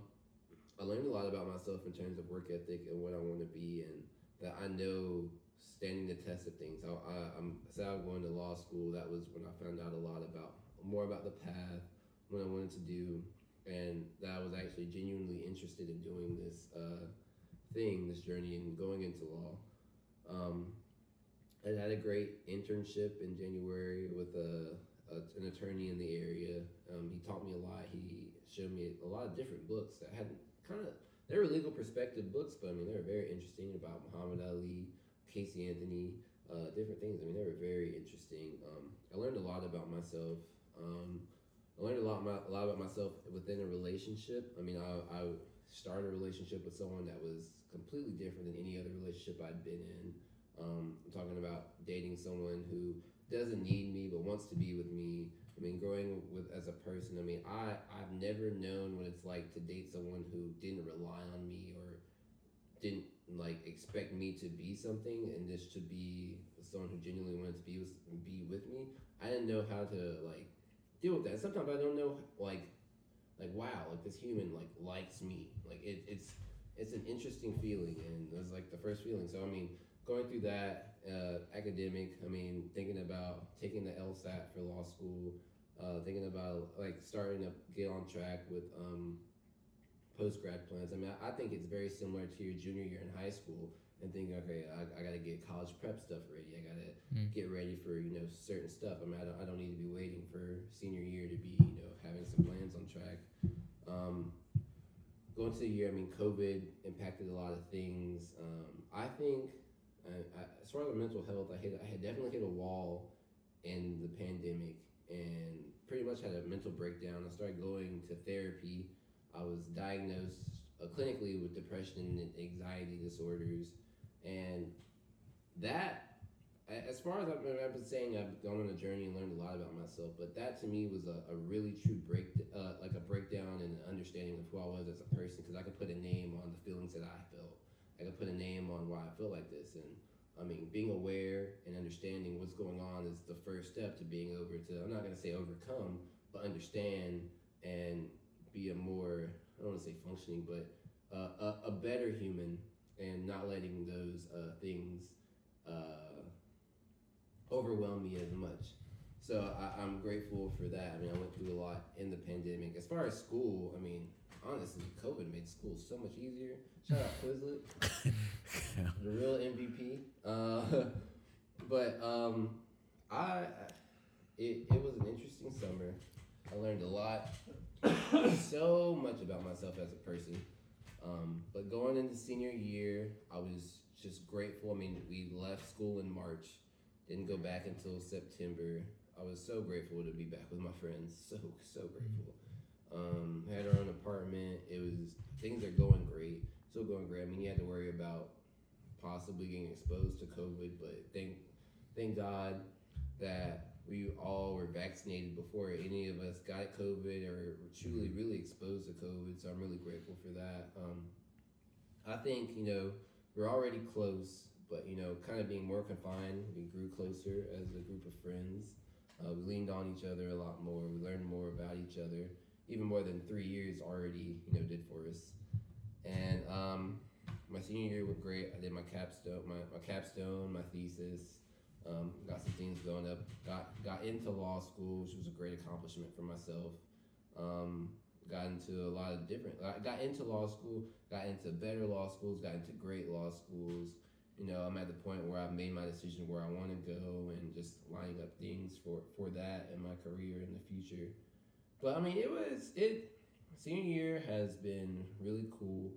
I learned a lot about myself in terms of work ethic and what I want to be, and that I know standing the test of things. I, I, I'm said I'm going to law school. That was when I found out a lot about more about the path, what I wanted to do, and that I was actually genuinely interested in doing this uh, thing, this journey, and going into law. Um, I had a great internship in January with a, a an attorney in the area. Um, he taught me a lot. He showed me a lot of different books that had kind of they were legal perspective books, but I mean they were very interesting about Muhammad Ali, Casey Anthony, uh, different things. I mean they were very interesting. Um, I learned a lot about myself. Um, I learned a lot, about, a lot about myself within a relationship. I mean, I, I started a relationship with someone that was completely different than any other relationship I'd been in. Um, I'm talking about dating someone who doesn't need me but wants to be with me. I mean, growing with as a person. I mean, I I've never known what it's like to date someone who didn't rely on me or didn't like expect me to be something and just to be someone who genuinely wanted to be with be with me. I didn't know how to like deal with that. Sometimes I don't know like like wow, like this human like likes me. Like it, it's it's an interesting feeling and it was like the first feeling. So I mean, going through that uh, academic, I mean, thinking about taking the LSAT for law school, uh, thinking about like starting to get on track with um, post grad plans. I mean, I, I think it's very similar to your junior year in high school and thinking, okay, I, I got to get college prep stuff ready. I got to Mm. get ready for you know certain stuff. I mean, I don't, I don't need to be waiting for senior year to be you know having some plans on track. Um, going to the year, I mean, COVID impacted a lot of things. Um, I think, uh, I, as far as mental health, I hit, I had definitely hit a wall in the pandemic and pretty much had a mental breakdown. I started going to therapy. I was diagnosed uh, clinically with depression and anxiety disorders, and that, as far as I've been, saying, I've gone on a journey and learned a lot about myself. But that to me was a, a really true break, uh, like a breakdown and an understanding of who I was as a person, because I could put a name on the feelings that I felt. I could put a name on why I feel like this, and I mean, being aware and understanding what's going on is the first step to being over to. I'm not gonna say overcome, but understand and be a more I don't want to say functioning, but uh, a, a better human, and not letting those uh, things uh, overwhelm me as much. So I, I'm grateful for that. I mean, I went through a lot in the pandemic. As far as school, I mean, honestly, COVID made school so much easier. Shout out Quizlet, the real MVP. Uh, but um, I it, it was an interesting summer. I learned a lot, so much about myself as a person. Um, but going into senior year, I was just grateful. I mean, we left school in March, didn't go back until September. I was so grateful to be back with my friends. So so grateful. Um, had our own apartment. It was things are going great. Still going great. I mean, you had to worry about possibly getting exposed to COVID, but thank thank God that we all were vaccinated before any of us got COVID or were truly really exposed to COVID. So I'm really grateful for that. Um, I think you know we're already close, but you know, kind of being more confined, we grew closer as a group of friends. Uh, we leaned on each other a lot more. We learned more about each other, even more than three years already, you know, did for us. And um, my senior year was great. I did my capstone, my, my capstone, my thesis. Um, got some things going up. Got got into law school, which was a great accomplishment for myself. Um, got into a lot of different. Got into law school. Got into better law schools. Got into great law schools. You know, I'm at the point where I've made my decision where I want to go and just lining up things for for that in my career in the future. But I mean, it was it. Senior year has been really cool.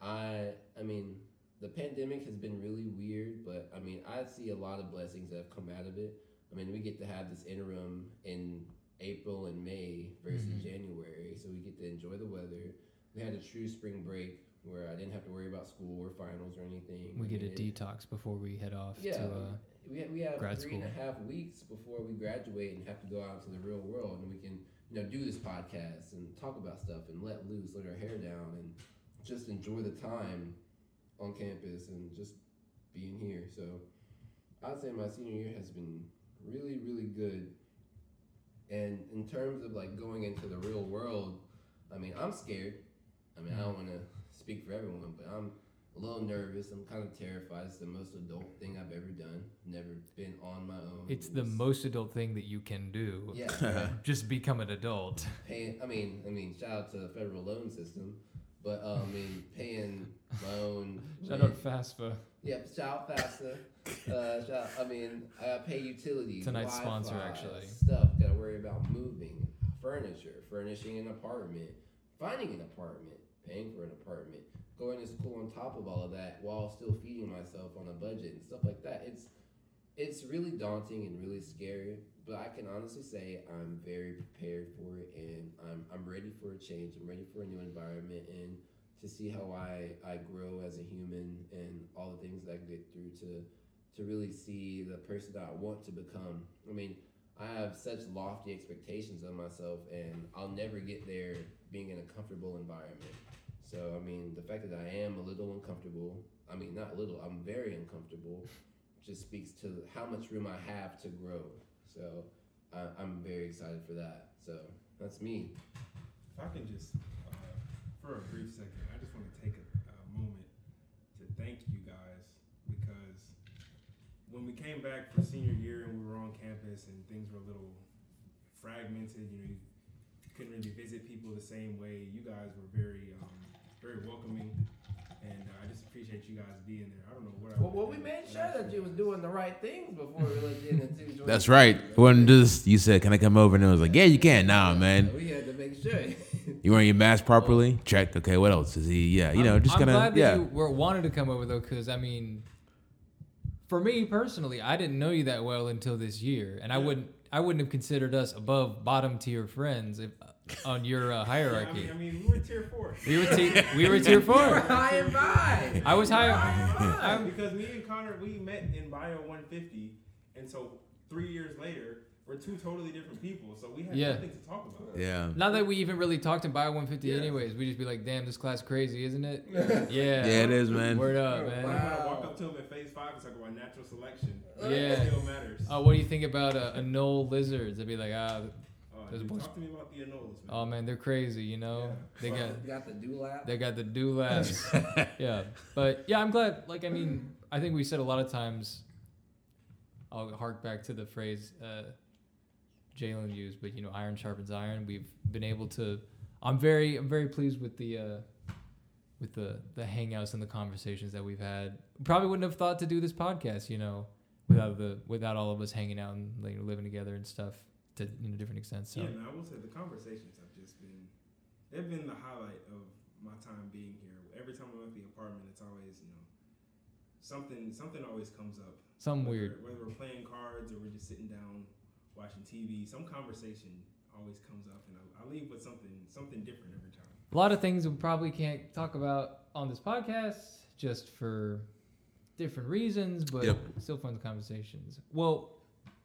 I I mean, the pandemic has been really weird, but I mean, I see a lot of blessings that have come out of it. I mean, we get to have this interim in April and May versus Mhm. January, so we get to enjoy the weather. We had a true spring break where I didn't have to worry about school or finals or anything. We get a it- detox before we head off Yeah, to uh, we have, we have grad three and a half weeks before we graduate and have to go out into the real world, and we can you know do this podcast and talk about stuff and let loose, let our hair down, and just enjoy the time on campus and just being here. So I'd say my senior year has been really really good. And in terms of like going into the real world, I mean I'm scared. I mean I don't want to speak for everyone, but I'm a little nervous. I'm kind of terrified. It's the most adult thing I've ever done. Never been on my own. it's the most adult thing that you can do. Yeah. right. Just become an adult. paying. I mean, I mean, shout out to the federal loan system, but uh, I mean, paying my own. Shout out FAFSA. Yep, shout out FAFSA. Uh, shout, I mean, I pay utilities. Tonight's sponsor, Wi-Fi, actually. Stuff. Got to worry about moving, furniture, furnishing an apartment, finding an apartment, paying for an apartment, going to school on top of all of that while still feeding myself on a budget and stuff like that. It's it's really daunting and really scary, but I can honestly say I'm very prepared for it and I'm I'm ready for a change. I'm ready for a new environment and to see how I, I grow as a human and all the things that I get through to to really see the person that I want to become. I mean, I have such lofty expectations of myself and I'll never get there being in a comfortable environment. So I mean, the fact that I am a little uncomfortable, I mean not a little, I'm very uncomfortable, just speaks to how much room I have to grow. So I, I'm very excited for that. So that's me. If I can just, uh, for a brief second, I just want to take a, a moment to thank you guys because when we came back for senior year and we were on campus and things were a little fragmented, you know, you couldn't really visit people the same way. You guys were very, um, very welcoming, and uh, I just appreciate you guys being there. I don't know what. I Well, well, we do made sure that you was doing the right things before we really get into. joining That's right. team. It just you said, "Can I come over?" And it was like, "Yeah, you can." Nah, man. We had to make sure. You wearing your mask properly? Check. Okay. What else is he? Yeah. You know, I'm, just I'm gonna. glad that Yeah. you were wanted to come over though, because I mean, for me personally, I didn't know you that well until this year, and I wouldn't I wouldn't have considered us above bottom tier friends if, on your uh, Yeah, I hierarchy. mean, I mean, we were tier four. we were t- we were tier four. High and by. I was higher. Yeah, I'm- because me and Connor we met in Bio 150, and so three years later we're two totally different people. So we had Yeah. nothing to talk about. Yeah. Not that we even really talked in Bio 150 Yeah. anyways. We just be like, damn, this class crazy, isn't it? Yeah. Yeah, it is, man. Word up, man. When I walk up to him at phase five and talk about natural selection. Yeah. It still matters. Oh, what do you think about a, anole lizards? I'd be like, ah, Oh, those dude, boys- talk to me about the anoles, man. oh man, they're crazy, you know. They got You got the dewlap. they got the dewlaps. yeah, but yeah, I'm glad. Like, I mean, I think we said a lot of times. I'll hark back to the phrase uh, Jalen used, but you know, iron sharpens iron. We've been able to. I'm very, I'm very pleased with the, uh, with the the hangouts and the conversations that we've had. Probably wouldn't have thought to do this podcast, you know, without the without all of us hanging out and like, living together and stuff to you know different extents. So Yeah, man, I will say the conversations have just been, they've been the highlight of my time being here. Every time I'm at the apartment, it's always, you know, something, something always comes up. some Whether- weird. Whether we're playing cards or we're just sitting down watching TV, some conversation always comes up, and I, I leave with something, something different every time. A lot of things we probably can't talk about on this podcast just for different reasons, but Yep. still fun conversations. Well,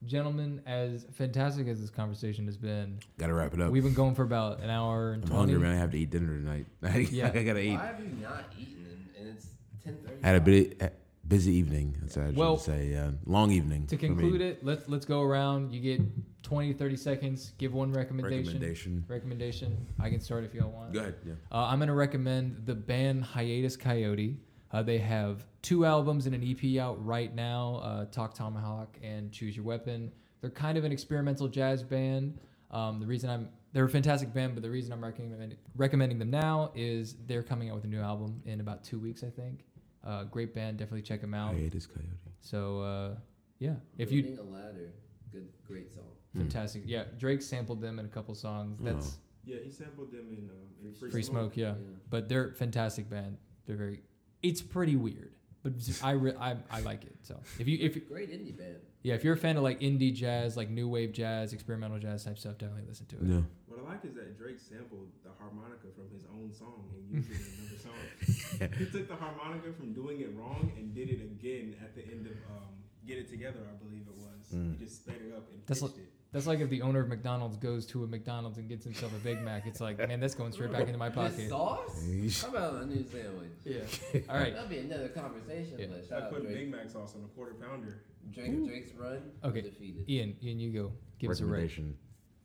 gentlemen, as fantastic as this conversation has been, Gotta wrap it up. we've been going for about an hour and I'm 20. hungry, man. I have to eat dinner tonight. Yeah. I gotta eat. Why have you not eaten? And, and it's ten thirty. Had a bit a busy evening. That's what I should Well, say. Yeah, long evening. To conclude it, let's let's go around. You get 20, 30 seconds. Give one recommendation. recommendation. Recommendation. I can start if y'all want. Go ahead. Yeah. Uh, I'm going to recommend the band Hiatus Kaiyote. Uh, they have two albums and an EP out right now uh, Tawk Tomahawk and Choose Your Weapon. They're kind of an experimental jazz band. Um, the reason I'm they're a fantastic band, but the reason I'm recommend, recommending them now is they're coming out with a new album in about two weeks, I think. Uh, great band, definitely check them out. Hiatus Kaiyote. So uh, yeah, if you Building a ladder, good, great song. Hmm. fantastic, yeah, Drake sampled them in a couple songs. That's Yeah, he sampled them in, um, in Free, Free Smoke, yeah. but they're fantastic band. They're very. It's pretty weird, but I, re- I I like it. So if you if Great indie band. yeah if you're a fan of like indie jazz, like new wave jazz, experimental jazz type stuff, definitely listen to it. Yeah. What I like is that Drake sampled the harmonica from his own song and used it in another song. he took the harmonica from doing it wrong and did it again at the end of um, Get It Together, I believe it was. Mm. He just sped it up and That's pitched like- it. That's like if the owner of McDonald's goes to a McDonald's and gets himself a Big Mac. It's like man, that's going straight back into my With pocket. sauce? How about a new sandwich? Yeah. All right. That'll be another conversation. Yeah. But I shout out put Drake. Big Mac sauce on a quarter pounder. Drake. Drake's run. Okay. Undefeated. Eyon, Eyon, you go. Give us a rate. recommendation.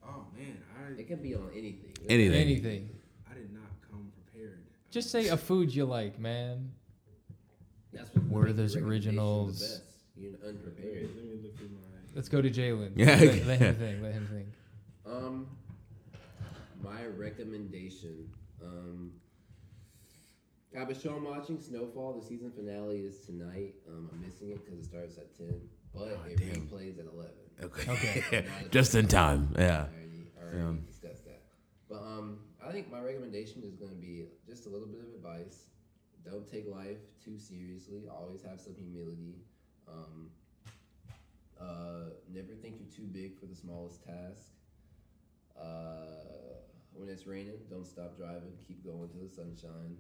Oh man, I It can be on anything. Anything. Anything. I did not come prepared. Just say a food you like, man. That's what Were makes those originals? The best. You're unprepared. let me look through my. Let's go to Jalen. Yeah, Let, let him think. Let him think. Um, my recommendation. Um, I was show I'm watching Snowfall. The season finale is tonight. Um, I'm missing it because it starts at ten, but Oh, it damn. replays at eleven. Okay. Okay. Just in time. Yeah. Already, already Yeah. discussed that. But um, I think my recommendation is going to be just a little bit of advice. Don't take life too seriously. Always have some humility. Um, uh, never think you're too big for the smallest task. Uh, when it's raining, don't stop driving. Keep going to the sunshine.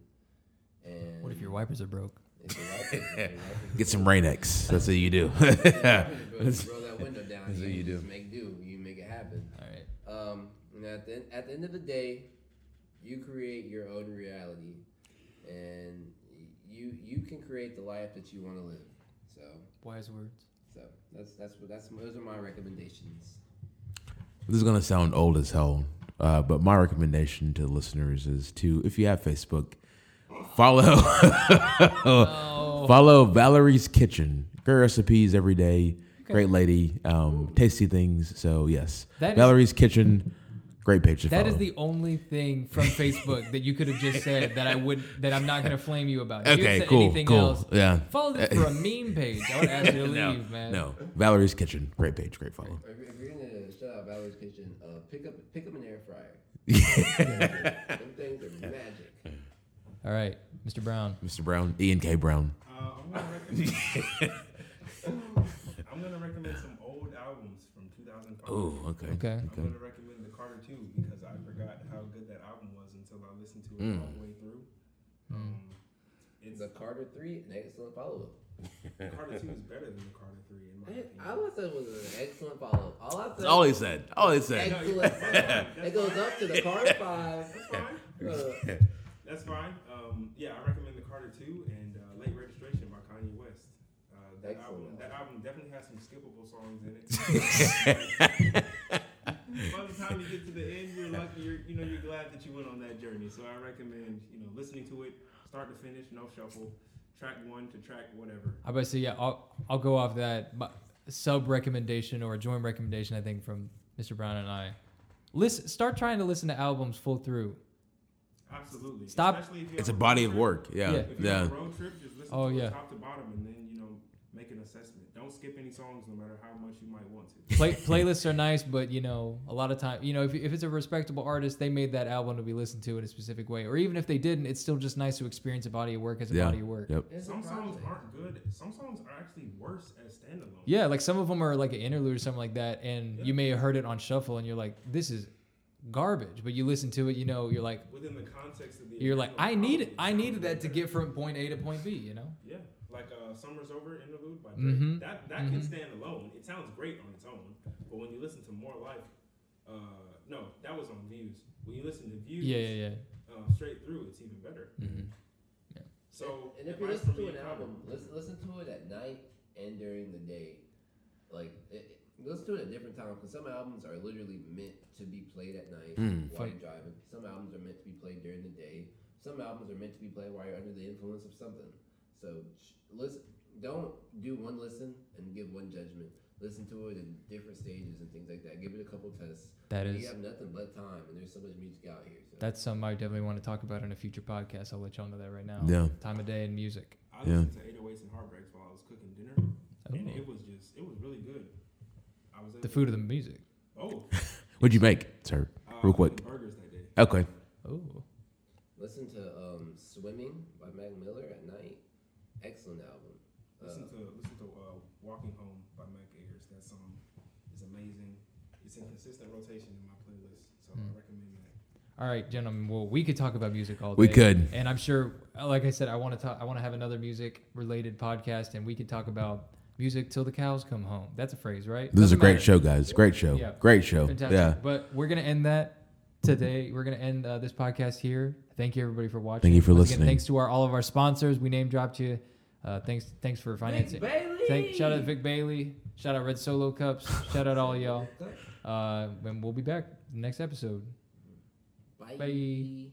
And What if your wipers are broke? if your wipers- if your wipers Get some broke, Rain-X. That's what you do. if your wipers are broke, you roll that window down. That's what you do. Make do. You make it happen. All right. Um, and at the at the end of the day, you create your own reality, and you you can create the life that you want to live. So Wise words. So that's that's what that's those are my recommendations. This is gonna sound old as hell, uh, but my recommendation to listeners is to, if you have Facebook, follow Oh. follow Valerie's Kitchen. Great recipes every day. Okay. Great lady, um, tasty things. So yes, That is- Valerie's Kitchen. Great page to That follow. is the only thing from Facebook that you could have just said that I would that I'm not going to flame you about. If you Okay, cool, anything cool. else, Yeah. Follow this for a meme page. I would ask you to no, leave, man. no. Valerie's Kitchen. Great page. Great follow. If you're gonna shout out Valerie's Kitchen, uh, pick up pick up an air fryer. Things are magic. All right, Mr. Brown. Mr. Brown. Eyon K. Brown. Uh, I'm gonna recommend. Some old albums from 2005. Oh, okay. Okay. I'm gonna recommend the Carter Two because I forgot how good that album was until I listened to it Mm. all the way through. Mm. Um, it's The Carter Three, an excellent follow up. Carter Two is better than the Carter Three in my opinion. I would say it was an excellent follow up. All I said. All he said. All he said. Excellent. It goes up to the Carter Five. That's fine. Uh, That's fine. Um, yeah, I recommend the Carter Two and uh, Late Registration by Kanye West. Uh, that album, that album definitely has some skippable songs in it. By the time you get to the end, you're lucky. You're, you know, you're glad that you went on that journey. So I recommend, you know, listening to it, start to finish, no shuffle, track one to track whatever. I bet say yeah. I'll I'll go off that sub recommendation or a joint recommendation. I think from Mr. Brown and I. Listen, start trying to listen to albums full through. Absolutely. Stop. Especially if you're It's a body road of work. Yeah. Yeah. If you're Yeah. on a road trip, just listen Oh, to yeah. top to bottom, and then you know make an assessment. Don't skip any songs, no matter how much you might want to. Play, playlists are nice, but you know, a lot of time, you know, if, if it's a respectable artist, they made that album to be listened to in a specific way. Or even if they didn't, it's still just nice to experience a body of work as a Yeah. body of work. Yep. Some songs aren't good. Some songs are actually worse as standalone. Yeah, like some of them are like an interlude or something like that, and Yeah. you may have heard it on shuffle, and you're like, "This is garbage," but you listen to it, you know, you're like, Within the context of the. you're like, "I need it. I needed that to get from point A to point B," you know. Yeah, like uh, "Summer's Over" interlude by Drake. Mhm. That that can Mhm. stand alone. It sounds great on its own, but when you listen to More Life, uh, no, that was on Views. When you listen to Views, Yeah, yeah, yeah. Uh, straight through, it's even better. hmm So, and if you advice listen to an album, listen, listen to it at night and during the day. Like, it, it- listen to it at different times because some albums are literally meant to be played at night Mm. while Fun. you're driving. Some albums are meant to be played during the day. Some albums are meant to be played while you're under the influence of something. So, listen. Don't do one listen and give one judgment. Listen to it in different stages and things like that. Give it a couple tests. That is, you have nothing but time, and there's so much music out here. So. that's something I definitely want to talk about in a future podcast. I'll let y'all know that right now. Yeah. Time of day and music. I Yeah. listened to 808s and Heartbreaks while I was cooking dinner, and Oh. it was just, it was really good. I was The food of the music. Oh, What'd you make, sir? uh, Real quick. Burgers that day. Okay. Oh, Listen to um, "Swimming" by Mac Miller at night. Excellent album. Listen Uh, to listen to uh, "Walking Home" by Mac Ayres. That song is amazing. It's in consistent rotation in my playlist, so Hmm. I recommend that. all right, gentlemen. Well, we could talk about music all day. We could. and I'm sure, like I said, I want to talk. I want to have another music-related podcast, and we could talk about music till the cows come home. That's a phrase, right? This is a great matter. show, guys. Great show. Yeah. Great show. Fantastic. Yeah. But we're gonna end that today. We're gonna end uh, this podcast here. Thank you everybody for watching. Thank you for Once again, listening. thanks to our all of our sponsors. We name dropped you. Uh, thanks, thanks for Vic financing. Bailey. Thank, shout out Vic Bailey. Shout out Red Solo Cups. shout out all y'all. Uh, and we'll be back next episode. Bye. Bye.